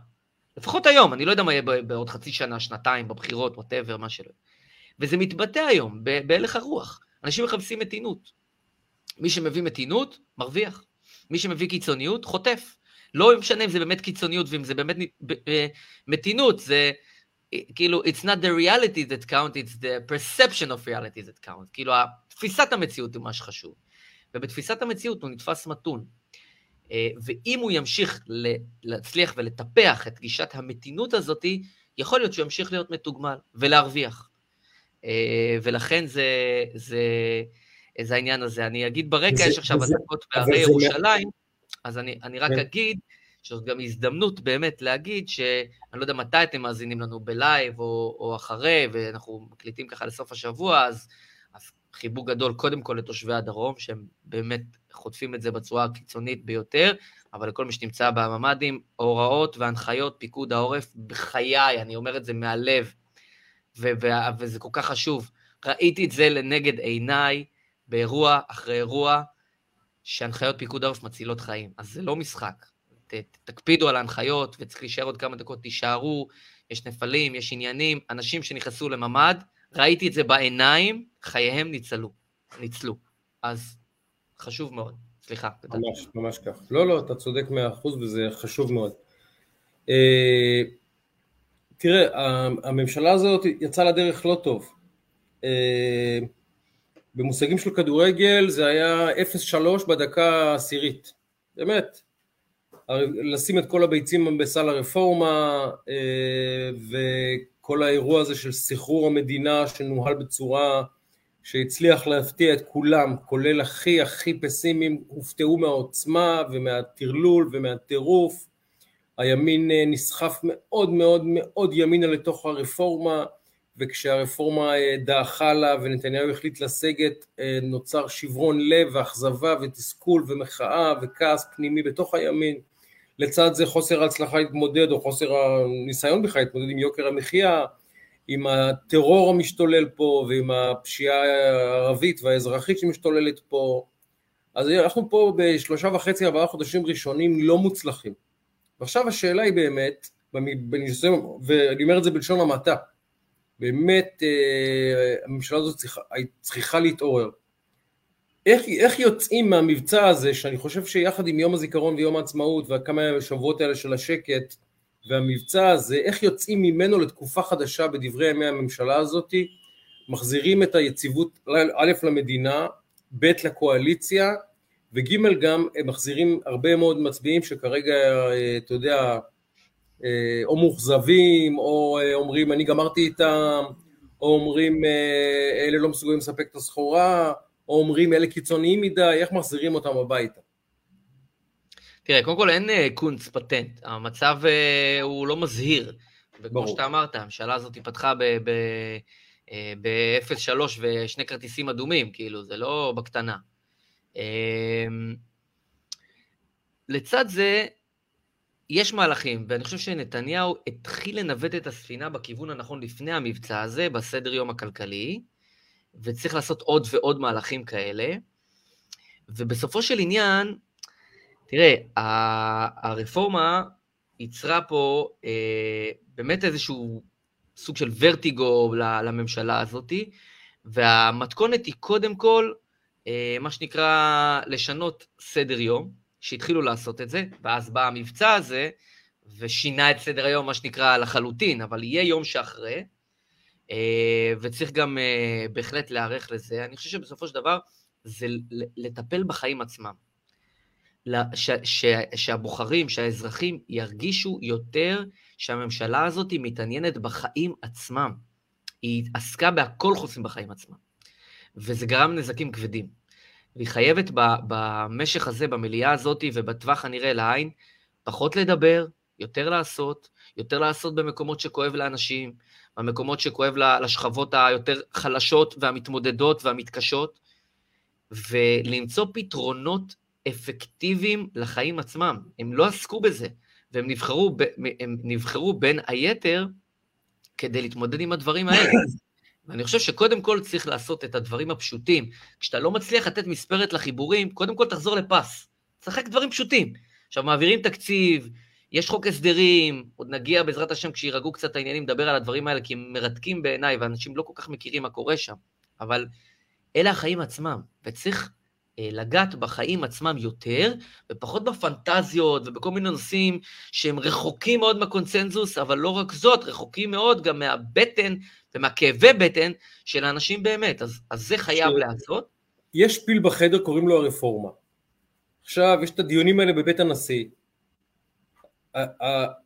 A: לפחות היום, אני לא יודע מה יהיה בעוד חצי שנה, שנתיים, בבחירות, whatever, מה שלא. וזה מתבטא היום בהלך הרוח. אנשים מחפשים מתינות. מי שמביא מתינות, מרוויח. מי שמביא קיצוניות, חוטף. לא משנה אם זה באמת קיצוניות ואם זה באמת אה, מתינות, זה כאילו, it's not the reality that count, it's the perception of reality that count. כאילו, תפיסת המציאות היא מה שחשוב. ובתפיסת המציאות הוא נתפס מתון. אה, ואם הוא ימשיך להצליח ולטפח את גישת המתינות הזאת, יכול להיות שהוא ימשיך להיות מתוגמל ולהרוויח. אה, ולכן זה, זה, זה העניין הזה. אני אגיד ברקע, יש עכשיו הדקות בהרי ירושלים, אז אני, אני רק כן. אגיד שזאת גם הזדמנות באמת להגיד שאני לא יודע מתי אתם מאזינים לנו בלייב או, או אחרי, ואנחנו מקליטים ככה לסוף השבוע, אז חיבוק גדול קודם כל לתושבי הדרום, שהם באמת חוטפים את זה בצורה הקיצונית ביותר, אבל לכל מי שנמצא בממ"דים, הוראות והנחיות פיקוד העורף, בחיי, אני אומר את זה מהלב, ו- ו- וזה כל כך חשוב. ראיתי את זה לנגד עיניי באירוע אחרי אירוע, שהנחיות פיקוד העורף מצילות חיים. אז זה לא משחק. ת, תקפידו על ההנחיות, וצריך להישאר עוד כמה דקות, תישארו, יש נפלים, יש עניינים. אנשים שנכנסו לממ"ד, ראיתי את זה בעיניים, חייהם ניצלו. ניצלו. אז חשוב מאוד. סליחה.
C: ממש, ממש כך. לא, לא, אתה צודק מאה אחוז וזה חשוב מאוד. אה, תראה, הממשלה הזאת יצאה לדרך לא טוב. אה, במושגים של כדורגל זה היה 0-3 בדקה העשירית. באמת. לשים את כל הביצים בסל הרפורמה אה, וכל האירוע הזה של סחרור המדינה שנוהל בצורה שהצליח להפתיע את כולם, כולל הכי הכי פסימיים, הופתעו מהעוצמה ומהטרלול ומהטירוף. הימין אה, נסחף מאוד מאוד מאוד ימינה לתוך הרפורמה, וכשהרפורמה אה, דעכה לה ונתניהו החליט לסגת, אה, נוצר שברון לב ואכזבה ותסכול ומחאה וכעס פנימי בתוך הימין. לצד זה חוסר ההצלחה להתמודד, או חוסר הניסיון בכלל להתמודד עם יוקר המחיה, עם הטרור המשתולל פה ועם הפשיעה הערבית והאזרחית שמשתוללת פה. אז אנחנו פה בשלושה וחצי, ארבעה חודשים ראשונים לא מוצלחים. ועכשיו השאלה היא באמת, ואני אומר את זה בלשון המעטה, באמת אה, הממשלה הזאת צריכה, צריכה להתעורר. איך, איך יוצאים מהמבצע הזה, שאני חושב שיחד עם יום הזיכרון ויום העצמאות והכמה שבועות האלה של השקט, והמבצע הזה, איך יוצאים ממנו לתקופה חדשה בדברי ימי הממשלה הזאת, מחזירים את היציבות א' למדינה, ב' לקואליציה, וג' גם הם מחזירים הרבה מאוד מצביעים שכרגע, אה, אתה יודע, אה, או מאוכזבים, או אה, אומרים אני גמרתי איתם, או אומרים אלה לא מסוגלים לספק את הסחורה, או אומרים אלה קיצוניים מדי, איך מחזירים אותם הביתה?
A: תראה, קודם כל אין קונץ פטנט, המצב הוא לא מזהיר. וכמו שאתה אמרת, הממשלה הזאת פתחה ב-0-3 ושני כרטיסים אדומים, כאילו, זה לא בקטנה. אמ, לצד זה, יש מהלכים, ואני חושב שנתניהו התחיל לנווט את הספינה בכיוון הנכון לפני המבצע הזה, בסדר יום הכלכלי, וצריך לעשות עוד ועוד מהלכים כאלה. ובסופו של עניין, תראה, הרפורמה ייצרה פה אה, באמת איזשהו סוג של ורטיגו לממשלה הזאתי, והמתכונת היא קודם כל אה, מה שנקרא לשנות סדר יום, שהתחילו לעשות את זה, ואז בא המבצע הזה ושינה את סדר היום, מה שנקרא, לחלוטין, אבל יהיה יום שאחרי, אה, וצריך גם אה, בהחלט להיערך לזה. אני חושב שבסופו של דבר זה לטפל בחיים עצמם. ש, ש, שהבוחרים, שהאזרחים ירגישו יותר שהממשלה הזאת מתעניינת בחיים עצמם. היא עסקה בהכל חוץ מבחיים עצמם. וזה גרם נזקים כבדים. והיא חייבת במשך הזה, במליאה הזאת ובטווח הנראה לעין, פחות לדבר, יותר לעשות, יותר לעשות במקומות שכואב לאנשים, במקומות שכואב לשכבות היותר חלשות והמתמודדות והמתקשות, ולמצוא פתרונות אפקטיביים לחיים עצמם. הם לא עסקו בזה, והם נבחרו, הם נבחרו בין היתר כדי להתמודד עם הדברים האלה. ואני חושב שקודם כל צריך לעשות את הדברים הפשוטים. כשאתה לא מצליח לתת מספרת לחיבורים, קודם כל תחזור לפס. תשחק דברים פשוטים. עכשיו, מעבירים תקציב, יש חוק הסדרים, עוד נגיע בעזרת השם כשירגעו קצת העניינים, לדבר על הדברים האלה, כי הם מרתקים בעיניי, ואנשים לא כל כך מכירים מה קורה שם. אבל אלה החיים עצמם, וצריך לגעת בחיים עצמם יותר, ופחות בפנטזיות ובכל מיני נושאים שהם רחוקים מאוד מהקונצנזוס, אבל לא רק זאת, רחוקים מאוד גם מהבטן ומהכאבי בטן של האנשים באמת. אז, אז זה חייב ש... להיעשות.
C: יש פיל בחדר, קוראים לו הרפורמה. עכשיו, יש את הדיונים האלה בבית הנשיא.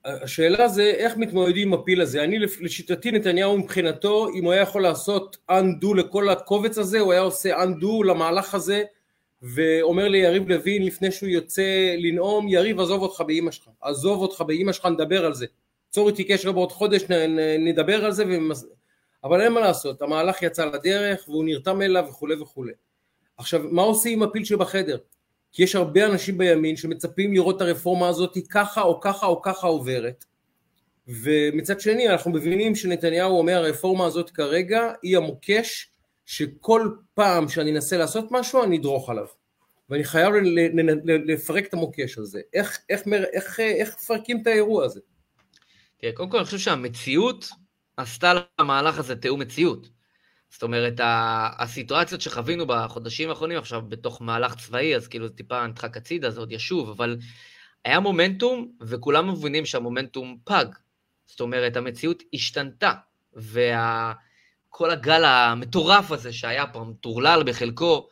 C: השאלה זה איך מתמודדים עם הפיל הזה. אני לשיטתי נתניהו מבחינתו, אם הוא היה יכול לעשות undo לכל הקובץ הזה, הוא היה עושה undo למהלך הזה, ואומר ליריב לוין לפני שהוא יוצא לנאום, יריב עזוב אותך באימא שלך, עזוב אותך באימא שלך, נדבר על זה. צור איתי קשר בעוד חודש, נדבר על זה, ומס... אבל אין מה לעשות, המהלך יצא לדרך והוא נרתם אליו וכולי וכולי. עכשיו, מה עושים עם הפיל שבחדר? כי יש הרבה אנשים בימין שמצפים לראות את הרפורמה הזאת ככה או ככה או ככה עוברת. ומצד שני אנחנו מבינים שנתניהו אומר הרפורמה הזאת כרגע היא המוקש שכל פעם שאני אנסה לעשות משהו אני אדרוך עליו. ואני חייב לפרק את המוקש הזה. איך, מפרקים את האירוע הזה?
A: תראה, קודם כל אני חושב שהמציאות עשתה למהלך הזה תיאום מציאות. זאת אומרת, הסיטואציות שחווינו בחודשים האחרונים עכשיו בתוך מהלך צבאי, אז כאילו זה טיפה נדחק הצידה, זה עוד ישוב, אבל היה מומנטום, וכולם מבינים שהמומנטום פג. זאת אומרת, המציאות השתנתה, וכל הגל המטורף הזה שהיה פה, מטורלל בחלקו,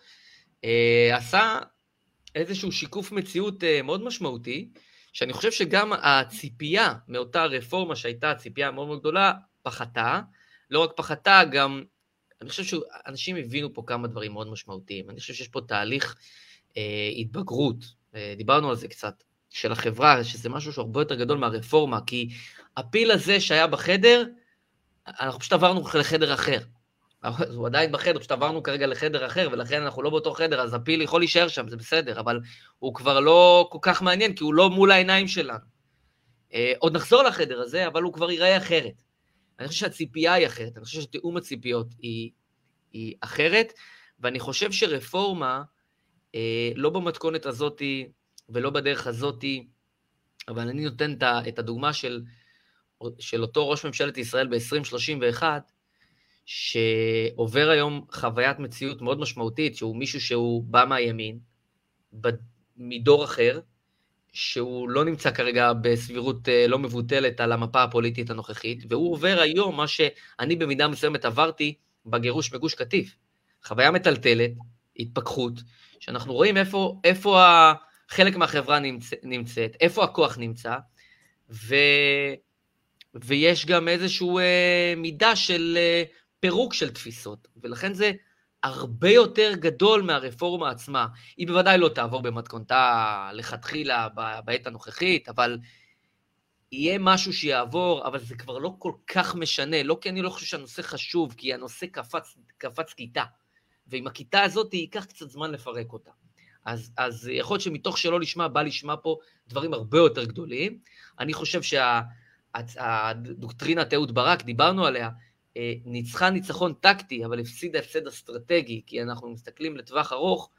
A: אה, עשה איזשהו שיקוף מציאות אה, מאוד משמעותי, שאני חושב שגם הציפייה מאותה רפורמה שהייתה ציפייה מאוד מאוד גדולה, פחתה. לא רק פחתה, גם אני חושב שאנשים הבינו פה כמה דברים מאוד משמעותיים. אני חושב שיש פה תהליך אה, התבגרות, אה, דיברנו על זה קצת, של החברה, שזה משהו שהוא הרבה יותר גדול מהרפורמה, כי הפיל הזה שהיה בחדר, אנחנו פשוט עברנו לחדר אחר. הוא עדיין בחדר, פשוט עברנו כרגע לחדר אחר, ולכן אנחנו לא באותו חדר, אז הפיל יכול להישאר שם, זה בסדר, אבל הוא כבר לא כל כך מעניין, כי הוא לא מול העיניים שלנו. אה, עוד נחזור לחדר הזה, אבל הוא כבר ייראה אחרת. אני חושב שהציפייה היא אחרת, אני חושב שתיאום הציפיות היא, היא אחרת, ואני חושב שרפורמה, אה, לא במתכונת הזאתי ולא בדרך הזאתי, אבל אני נותן את הדוגמה של, של אותו ראש ממשלת ישראל ב-2031, שעובר היום חוויית מציאות מאוד משמעותית, שהוא מישהו שהוא בא מהימין, מדור אחר, שהוא לא נמצא כרגע בסבירות אה, לא מבוטלת על המפה הפוליטית הנוכחית, והוא עובר היום מה שאני במידה מסוימת עברתי בגירוש מגוש קטיף. חוויה מטלטלת, התפכחות, שאנחנו רואים איפה, איפה חלק מהחברה נמצא, נמצאת, איפה הכוח נמצא, ו, ויש גם איזושהי אה, מידה של אה, פירוק של תפיסות, ולכן זה הרבה יותר גדול מהרפורמה עצמה. היא בוודאי לא תעבור במתכונתה לכתחילה בעת הנוכחית, אבל יהיה משהו שיעבור, אבל זה כבר לא כל כך משנה, לא כי אני לא חושב שהנושא חשוב, כי הנושא קפץ, קפץ כיתה, ועם הכיתה הזאת ייקח קצת זמן לפרק אותה. אז, אז יכול להיות שמתוך שלא לשמה, בא לשמה פה דברים הרבה יותר גדולים. אני חושב שהדוקטרינת אהוד ברק, דיברנו עליה, אה, ניצחה ניצחון טקטי, אבל הפסידה הפסד אסטרטגי, כי אנחנו מסתכלים לטווח ארוך,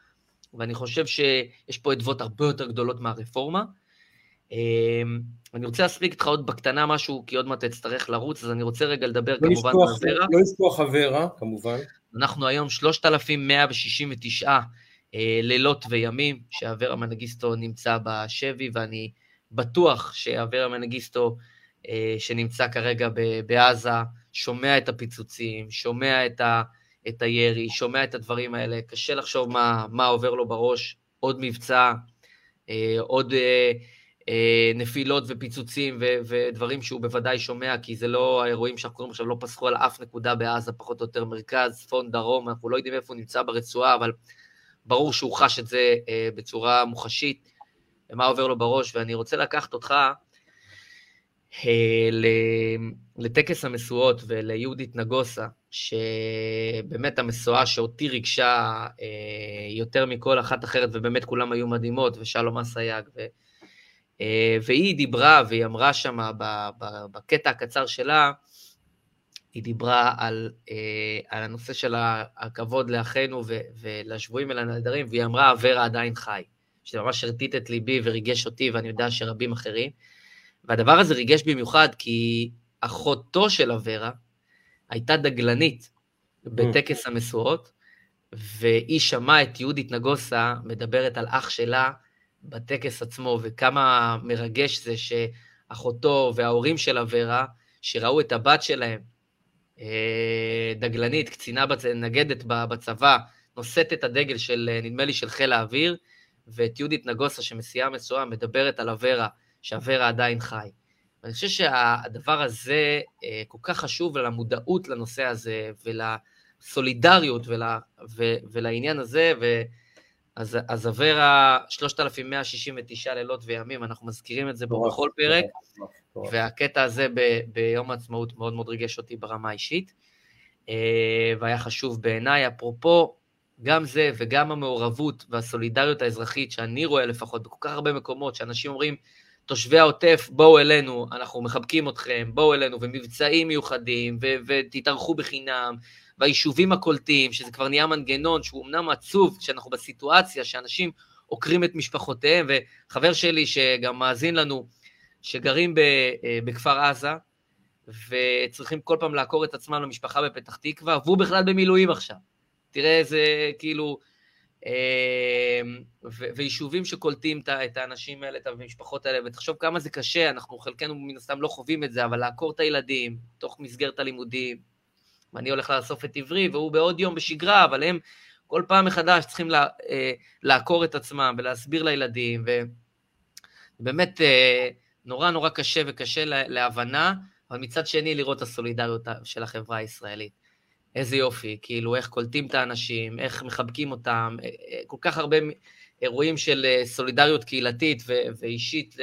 A: ואני חושב שיש פה אדוות הרבה יותר גדולות מהרפורמה. אה, אני רוצה להספיק איתך עוד בקטנה משהו, כי עוד מעט תצטרך לרוץ, אז אני רוצה רגע לדבר לא כמובן על
C: ורה. לא לשכוח אברה, כמובן.
A: אנחנו היום 3,169 אה, לילות וימים שאברה מנגיסטו נמצא בשבי, ואני בטוח שאברה מנגיסטו, שנמצא כרגע בעזה, שומע את הפיצוצים, שומע את, ה, את הירי, שומע את הדברים האלה, קשה לחשוב מה, מה עובר לו בראש, עוד מבצע, אה, עוד אה, אה, נפילות ופיצוצים ו, ודברים שהוא בוודאי שומע, כי זה לא, האירועים שאנחנו קוראים עכשיו לא פסחו על אף נקודה בעזה, פחות או יותר מרכז, צפון, דרום, אנחנו לא יודעים איפה הוא נמצא ברצועה, אבל ברור שהוא חש את זה אה, בצורה מוחשית, ומה עובר לו בראש, ואני רוצה לקחת אותך, אה, לטקס המשואות וליהודית נגוסה, שבאמת המשואה שאותי ריגשה אה, יותר מכל אחת אחרת, ובאמת כולם היו מדהימות, ושלום אסייג, ו, אה, והיא דיברה, והיא אמרה שם בקטע הקצר שלה, היא דיברה על, אה, על הנושא של הכבוד לאחינו ולשבויים ולנהדרים, והיא אמרה, אברה עדיין חי. שזה ממש הרטיט את ליבי וריגש אותי, ואני יודע שרבים אחרים. והדבר הזה ריגש במיוחד כי אחותו של אברה הייתה דגלנית בטקס המשואות, והיא שמעה את יהודית נגוסה מדברת על אח שלה בטקס עצמו, וכמה מרגש זה שאחותו וההורים של אברה, שראו את הבת שלהם, אה, דגלנית, קצינה, נגדת בצבא, נושאת את הדגל של, נדמה לי, של חיל האוויר, ואת יהודית נגוסה שמסיעה משואה מדברת על אברה, שאברה עדיין חי. ואני חושב שהדבר הזה אה, כל כך חשוב למודעות לנושא הזה ולסולידריות ול, ו, ולעניין הזה, ואז אז אברה 3,169 לילות וימים, אנחנו מזכירים את זה פה בכל פרק, והקטע הזה ב, ביום העצמאות מאוד מאוד ריגש אותי ברמה האישית, אה, והיה חשוב בעיניי, אפרופו גם זה וגם המעורבות והסולידריות האזרחית שאני רואה לפחות בכל כך הרבה מקומות, שאנשים אומרים, תושבי העוטף, בואו אלינו, אנחנו מחבקים אתכם, בואו אלינו, ומבצעים מיוחדים, ו- ותתארחו בחינם, והיישובים הקולטים, שזה כבר נהיה מנגנון שהוא אמנם עצוב כשאנחנו בסיטואציה שאנשים עוקרים את משפחותיהם, וחבר שלי שגם מאזין לנו, שגרים ב- אה, בכפר עזה, וצריכים כל פעם לעקור את עצמם למשפחה בפתח תקווה, והוא בכלל במילואים עכשיו. תראה איזה, כאילו, ויישובים שקולטים את האנשים האלה, את המשפחות האלה, ותחשוב כמה זה קשה, אנחנו חלקנו מן הסתם לא חווים את זה, אבל לעקור את הילדים, תוך מסגרת הלימודים, ואני הולך לאסוף את עברי, והוא בעוד יום בשגרה, אבל הם כל פעם מחדש צריכים לה, אה, לעקור את עצמם ולהסביר לילדים, ובאמת אה, נורא נורא קשה וקשה להבנה, אבל מצד שני לראות את הסולידריות של החברה הישראלית. איזה יופי, כאילו, איך קולטים את האנשים, איך מחבקים אותם, אה, אה, כל כך הרבה אירועים של אה, סולידריות קהילתית ואישית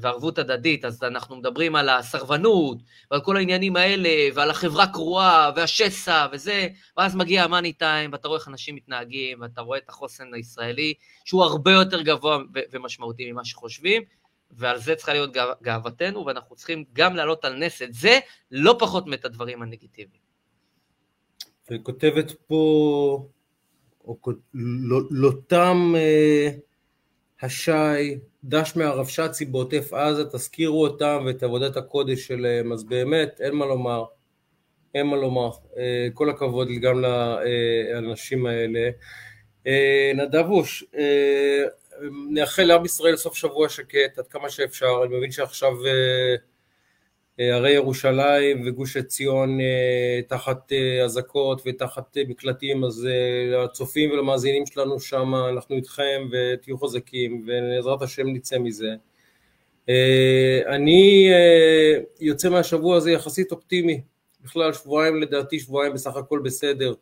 A: וערבות הדדית, אז אנחנו מדברים על הסרבנות, ועל כל העניינים האלה, ועל החברה קרועה, והשסע, וזה, ואז מגיע המאני טיים, ואתה רואה איך אנשים מתנהגים, ואתה רואה את החוסן הישראלי, שהוא הרבה יותר גבוה ומשמעותי ממה שחושבים, ועל זה צריכה להיות גאוותנו, ואנחנו צריכים גם להעלות על נס את זה, לא פחות מאת הדברים הנגיטיביים.
C: וכותבת פה, או לוטם אה, השי, דש מהרבש"צי בעוטף עזה, תזכירו אותם ואת עבודת הקודש שלהם, אז באמת אין מה לומר, אין מה לומר, אה, כל הכבוד גם לאנשים האלה. אה, נדבוש, נאחל לעם ישראל סוף שבוע שקט עד כמה שאפשר, אני מבין שעכשיו אה, הרי ירושלים וגוש עציון אה, תחת אה, אזעקות ותחת מקלטים, אז לצופים ולמאזינים שלנו שם, אנחנו איתכם ותהיו חזקים ובעזרת השם נצא מזה. אני יוצא מהשבוע הזה יחסית אופטימי, בכלל שבועיים לדעתי שבועיים בסך הכל בסדר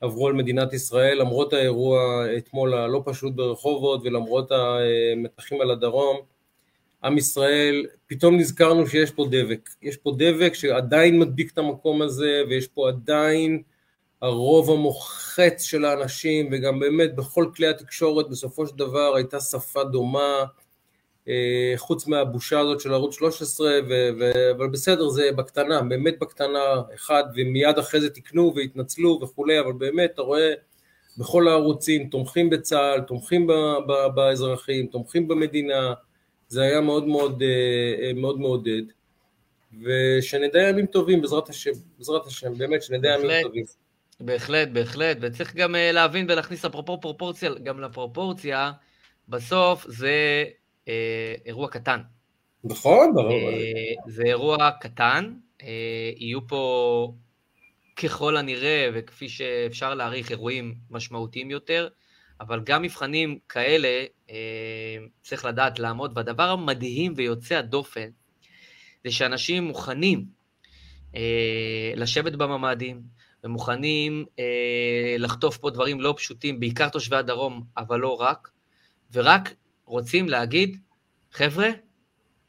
C: עברו על מדינת ישראל למרות האירוע אתמול הלא פשוט ברחובות ולמרות המתחים על הדרום עם ישראל, פתאום נזכרנו שיש פה דבק. יש פה דבק שעדיין מדביק את המקום הזה, ויש פה עדיין הרוב המוחץ של האנשים, וגם באמת בכל כלי התקשורת בסופו של דבר הייתה שפה דומה, אה, חוץ מהבושה הזאת של ערוץ 13, ו- ו- אבל בסדר, זה בקטנה, באמת בקטנה, אחד, ומיד אחרי זה תיקנו והתנצלו וכולי, אבל באמת, אתה רואה בכל הערוצים, תומכים בצה"ל, תומכים ב- ב- באזרחים, תומכים במדינה, זה היה מאוד מאוד, אה, אה, מאוד מעודד, ושנדע ימים טובים בעזרת השם, בעזרת השם, באמת שנדע ימים טובים.
A: בהחלט, בהחלט, וצריך גם אה, להבין ולהכניס אפרופו פרופורציה, גם לפרופורציה, בסוף זה אה, אירוע קטן.
C: נכון, ברור.
A: אה, זה אירוע קטן, אה, יהיו פה ככל הנראה, וכפי שאפשר להעריך, אירועים משמעותיים יותר. אבל גם מבחנים כאלה אה, צריך לדעת לעמוד, והדבר המדהים ויוצא הדופן זה שאנשים מוכנים אה, לשבת בממ"דים, ומוכנים אה, לחטוף פה דברים לא פשוטים, בעיקר תושבי הדרום, אבל לא רק, ורק רוצים להגיד, חבר'ה,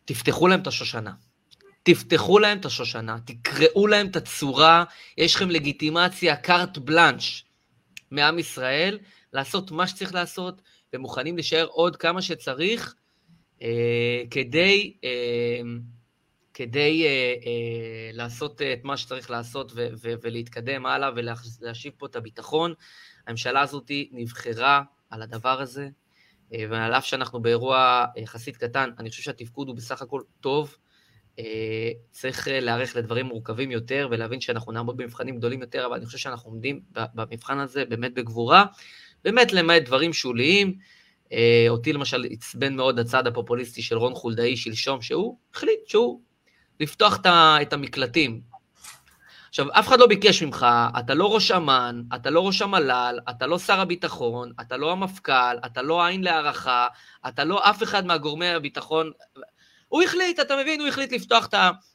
A: תפתחו להם את השושנה. תפתחו להם את השושנה, תקראו להם את הצורה, יש לכם לגיטימציה, קארט בלאנש מעם ישראל, לעשות מה שצריך לעשות, ומוכנים להישאר עוד כמה שצריך, אה, כדי, אה, כדי אה, אה, לעשות את מה שצריך לעשות ו- ו- ולהתקדם הלאה ולהשיב פה את הביטחון. הממשלה הזאת נבחרה על הדבר הזה, אה, ועל אף שאנחנו באירוע יחסית קטן, אני חושב שהתפקוד הוא בסך הכל טוב. אה, צריך להיערך לדברים מורכבים יותר ולהבין שאנחנו נעמוד במבחנים גדולים יותר, אבל אני חושב שאנחנו עומדים במבחן הזה באמת בגבורה, באמת למעט דברים שוליים. אה, אותי למשל עצבן מאוד הצד הפופוליסטי של רון חולדאי שלשום, שהוא החליט שהוא לפתוח את המקלטים. עכשיו, אף אחד לא ביקש ממך, אתה לא ראש אמ"ן, אתה לא ראש המל"ל, אתה לא שר הביטחון, אתה לא המפכ"ל, אתה לא עין להערכה, אתה לא אף אחד מהגורמי הביטחון. הוא החליט, אתה מבין, הוא החליט לפתוח את,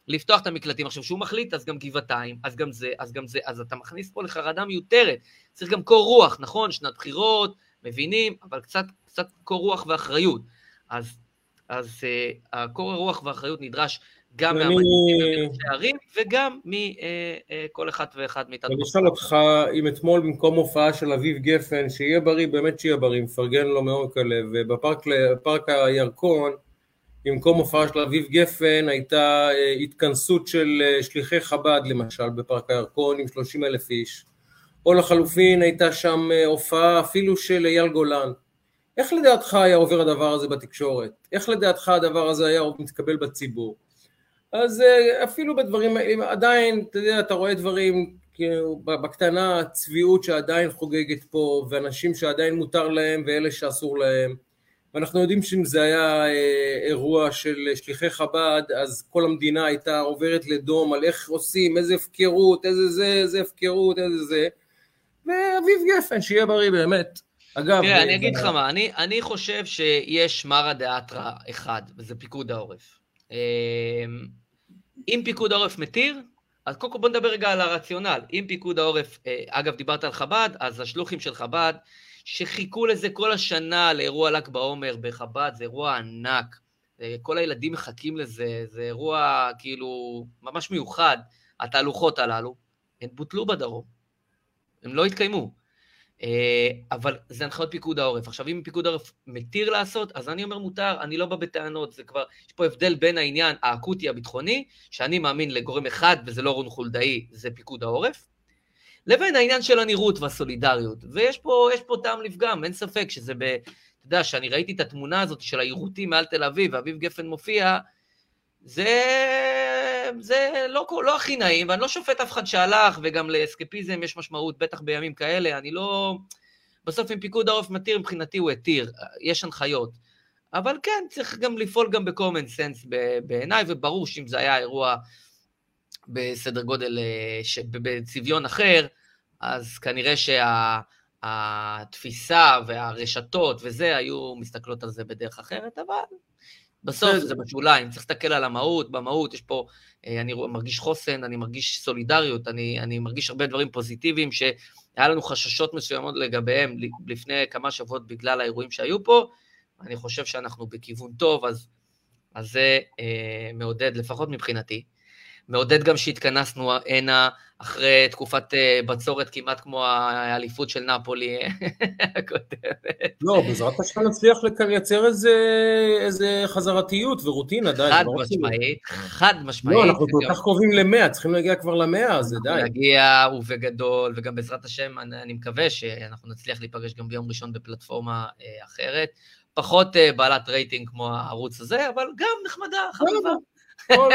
A: לפתוח את המקלטים. עכשיו, כשהוא מחליט, אז גם גבעתיים, אז גם זה, אז גם זה, אז אתה מכניס פה לחרדה מיותרת. צריך גם קור רוח, נכון? שנת בחירות, מבינים, אבל קצת, קצת קור רוח ואחריות. אז, אז uh, הקור הרוח והאחריות נדרש גם מהמנהיגים הערים וגם מכל אחד ואחד מאיתנו.
C: אני אשאל אותך אם אתמול במקום הופעה של אביב גפן, שיהיה בריא, באמת שיהיה בריא, מפרגן לו מעומק הלב, ובפארק הירקון, במקום הופעה של אביב גפן הייתה אה, התכנסות של אה, שליחי חב"ד למשל בפארק הירקון עם 30 אלף איש, או לחלופין הייתה שם אה, הופעה אפילו של אייל גולן. איך לדעתך היה עובר הדבר הזה בתקשורת? איך לדעתך הדבר הזה היה מתקבל בציבור? אז אפילו בדברים האלה, עדיין, אתה יודע, אתה רואה דברים כאילו בקטנה, צביעות שעדיין חוגגת פה, ואנשים שעדיין מותר להם ואלה שאסור להם. ואנחנו יודעים שאם זה היה אה, אירוע של שליחי חב"ד, אז כל המדינה הייתה עוברת לדום על איך עושים, איזה הפקרות, איזה זה, איזה הפקרות, איזה זה. ואביב גפן, שיהיה בריא באמת.
A: אגב... תראה, אני אגיד לך מה, אני, אני חושב שיש מרא דאתרא אחד, וזה פיקוד העורף. אם פיקוד העורף מתיר, אז קודם כל בוא נדבר רגע על הרציונל. אם פיקוד העורף, אה, אגב, דיברת על חב"ד, אז השלוחים של חב"ד, שחיכו לזה כל השנה, לאירוע ל"ג בעומר בחב"ד, זה אירוע ענק. אה, כל הילדים מחכים לזה, זה אירוע כאילו ממש מיוחד, התהלוכות הללו. הן בוטלו בדרום, הן לא התקיימו. אה, אבל זה הנחיות פיקוד העורף. עכשיו, אם פיקוד העורף מתיר לעשות, אז אני אומר מותר, אני לא בא בטענות, זה כבר, יש פה הבדל בין העניין האקוטי הביטחוני, שאני מאמין לגורם אחד, וזה לא רון חולדאי, זה פיקוד העורף, לבין העניין של הנראות והסולידריות. ויש פה, פה טעם לפגם, אין ספק שזה ב... אתה יודע, שאני ראיתי את התמונה הזאת של היירוטים מעל תל אביב, ואביב גפן מופיע, זה, זה לא, לא הכי נעים, ואני לא שופט אף אחד שהלך, וגם לאסקפיזם יש משמעות, בטח בימים כאלה, אני לא... בסוף אם פיקוד העורף מתיר, מבחינתי הוא התיר, יש הנחיות. אבל כן, צריך גם לפעול גם ב-common sense בעיניי, וברור שאם זה היה אירוע בסדר גודל, אה, בצביון אחר, אז כנראה שהתפיסה והרשתות וזה היו מסתכלות על זה בדרך אחרת, אבל בסוף זה בשוליים, צריך להסתכל על המהות, במהות יש פה, אה, אני מרגיש חוסן, אני מרגיש סולידריות, אני, אני מרגיש הרבה דברים פוזיטיביים שהיה לנו חששות מסוימות לגביהם לפני כמה שבועות בגלל האירועים שהיו פה, אני חושב שאנחנו בכיוון טוב, אז, אז זה אה, מעודד, לפחות מבחינתי. מעודד גם שהתכנסנו הנה אחרי תקופת אה, בצורת כמעט כמו האליפות של נפולי
C: הקודמת. לא, בעזרת השם נצליח לייצר איזה, איזה חזרתיות ורוטינה, די.
A: חד משמעית, חד משמעית.
C: לא, אנחנו כל כך קרובים למאה, צריכים להגיע כבר למאה, אז זה די.
A: להגיע ובגדול, וגם בעזרת השם, אני, אני מקווה שאנחנו נצליח להיפגש גם ביום ראשון בפלטפורמה אה, אחרת. פחות אה, בעלת רייטינג כמו הערוץ הזה, אבל גם נחמדה, חביבה.
C: כל,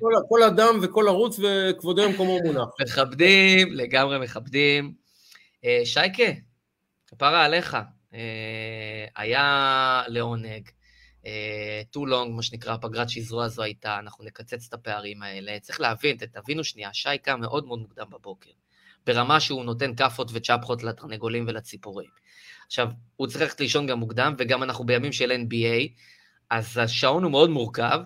C: כל, כל אדם וכל ערוץ וכבודו במקומו מונח.
A: מכבדים, לגמרי מכבדים. אה, שייקה, כפרה עליך, אה, היה לעונג. אה, too long, מה שנקרא, פגרת שזרוע הזו הייתה, אנחנו נקצץ את הפערים האלה. צריך להבין, תבינו שנייה, שייקה מאוד מאוד מוקדם בבוקר, ברמה שהוא נותן כאפות וצ'פחות לתרנגולים ולציפורים. עכשיו, הוא צריך ללכת לישון גם מוקדם, וגם אנחנו בימים של NBA, אז השעון הוא מאוד מורכב,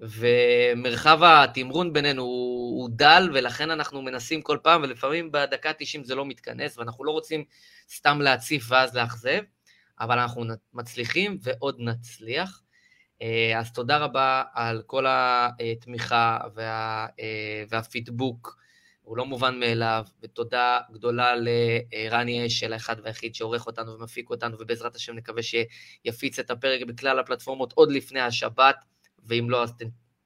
A: ומרחב התמרון בינינו הוא, הוא דל, ולכן אנחנו מנסים כל פעם, ולפעמים בדקה 90 זה לא מתכנס, ואנחנו לא רוצים סתם להציף ואז לאכזב, אבל אנחנו מצליחים ועוד נצליח. אה, אז תודה רבה על כל התמיכה וה, אה, והפידבוק, הוא לא מובן מאליו, ותודה גדולה לרני אשל, האחד והיחיד שעורך אותנו ומפיק אותנו, ובעזרת השם נקווה שיפיץ את הפרק בכלל הפלטפורמות עוד לפני השבת. ואם לא, אז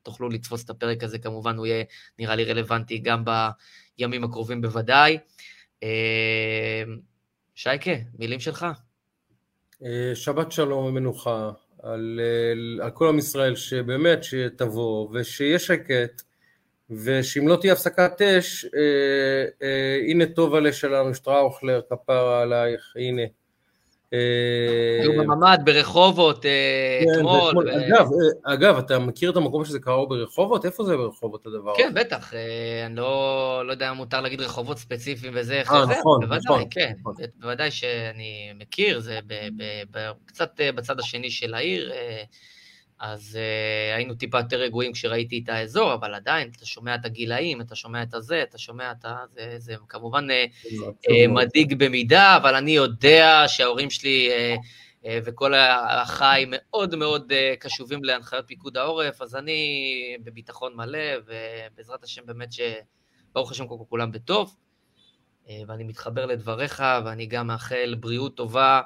A: תוכלו לתפוס את הפרק הזה, כמובן הוא יהיה, נראה לי, רלוונטי גם בימים הקרובים בוודאי. שייקה, מילים שלך.
C: שבת שלום ומנוחה על, על כל עם ישראל, שבאמת שתבוא ושיהיה שקט. ושאם לא תהיה הפסקת אש, אה, אה, הנה טוב עלה שלנו, שטראוכלר, כפרה עלייך, הנה.
A: אה, היו בממ"ד ברחובות אה, כן, אתמול.
C: אגב, אה, אגב, אתה מכיר את המקום שזה קרה ברחובות? איפה זה ברחובות הדבר
A: כן, הזה? כן, בטח. אני לא, לא יודע אם מותר להגיד רחובות ספציפיים וזה,
C: איך זה. נכון,
A: נכון. כן. נכון. בוודאי שאני מכיר, זה קצת בצד השני של העיר. אז uh, היינו טיפה יותר רגועים כשראיתי את האזור, אבל עדיין, אתה שומע את הגילאים, אתה שומע את הזה, אתה שומע את ה... זה, זה כמובן uh, uh, מדאיג במידה, אבל אני יודע שההורים שלי uh, uh, וכל האחיי מאוד מאוד uh, קשובים להנחיות פיקוד העורף, אז אני בביטחון מלא, ובעזרת השם באמת שברוך השם קודם כל כולם בטוב, uh, ואני מתחבר לדבריך, ואני גם מאחל בריאות טובה.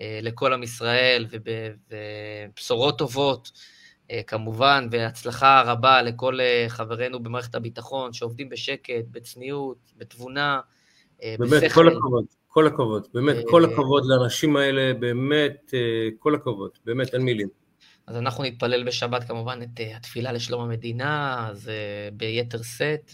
A: אה, לכל עם ישראל, ובשורות טובות, אה, כמובן, והצלחה רבה לכל אה, חברינו במערכת הביטחון, שעובדים בשקט, בצניעות, בתבונה,
C: באמת, בשכל. כל הכבוד, כל הכבוד, באמת, כל הכבוד לאנשים האלה, באמת, כל הכבוד, באמת, אין מילים.
A: אז אנחנו נתפלל בשבת כמובן את uh, התפילה לשלום המדינה, אז uh, ביתר שאת,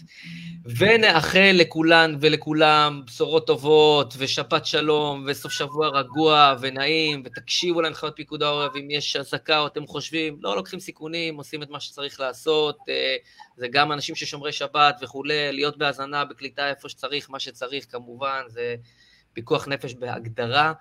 A: ונאחל לכולן ולכולם בשורות טובות, ושבת שלום, וסוף שבוע רגוע ונעים, ותקשיבו להנחיות פיקוד העורף, אם יש אזעקה או אתם חושבים, לא לוקחים סיכונים, עושים את מה שצריך לעשות, uh, זה גם אנשים ששומרי שבת וכולי, להיות בהאזנה, בקליטה איפה שצריך, מה שצריך כמובן, זה פיקוח נפש בהגדרה.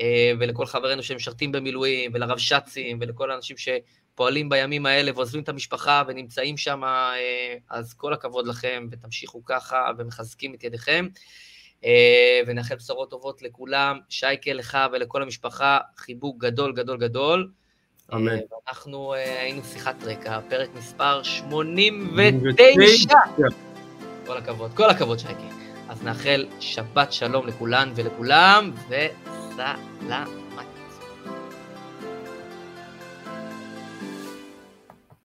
A: אה, ולכל חברינו שמשרתים במילואים, ולרבש"צים, ולכל האנשים שפועלים בימים האלה ועוזבים את המשפחה ונמצאים שם, אה, אז כל הכבוד לכם, ותמשיכו ככה, ומחזקים את ידיכם. אה, ונאחל בשורות טובות לכולם. שייקה, לך ולכל המשפחה, חיבוק גדול גדול גדול.
C: אמן.
A: אנחנו היינו שיחת רקע, פרק מספר 89. כל הכבוד, כל הכבוד שייקה. אז נאחל שבת שלום לכולן ולכולם, ו... that, that.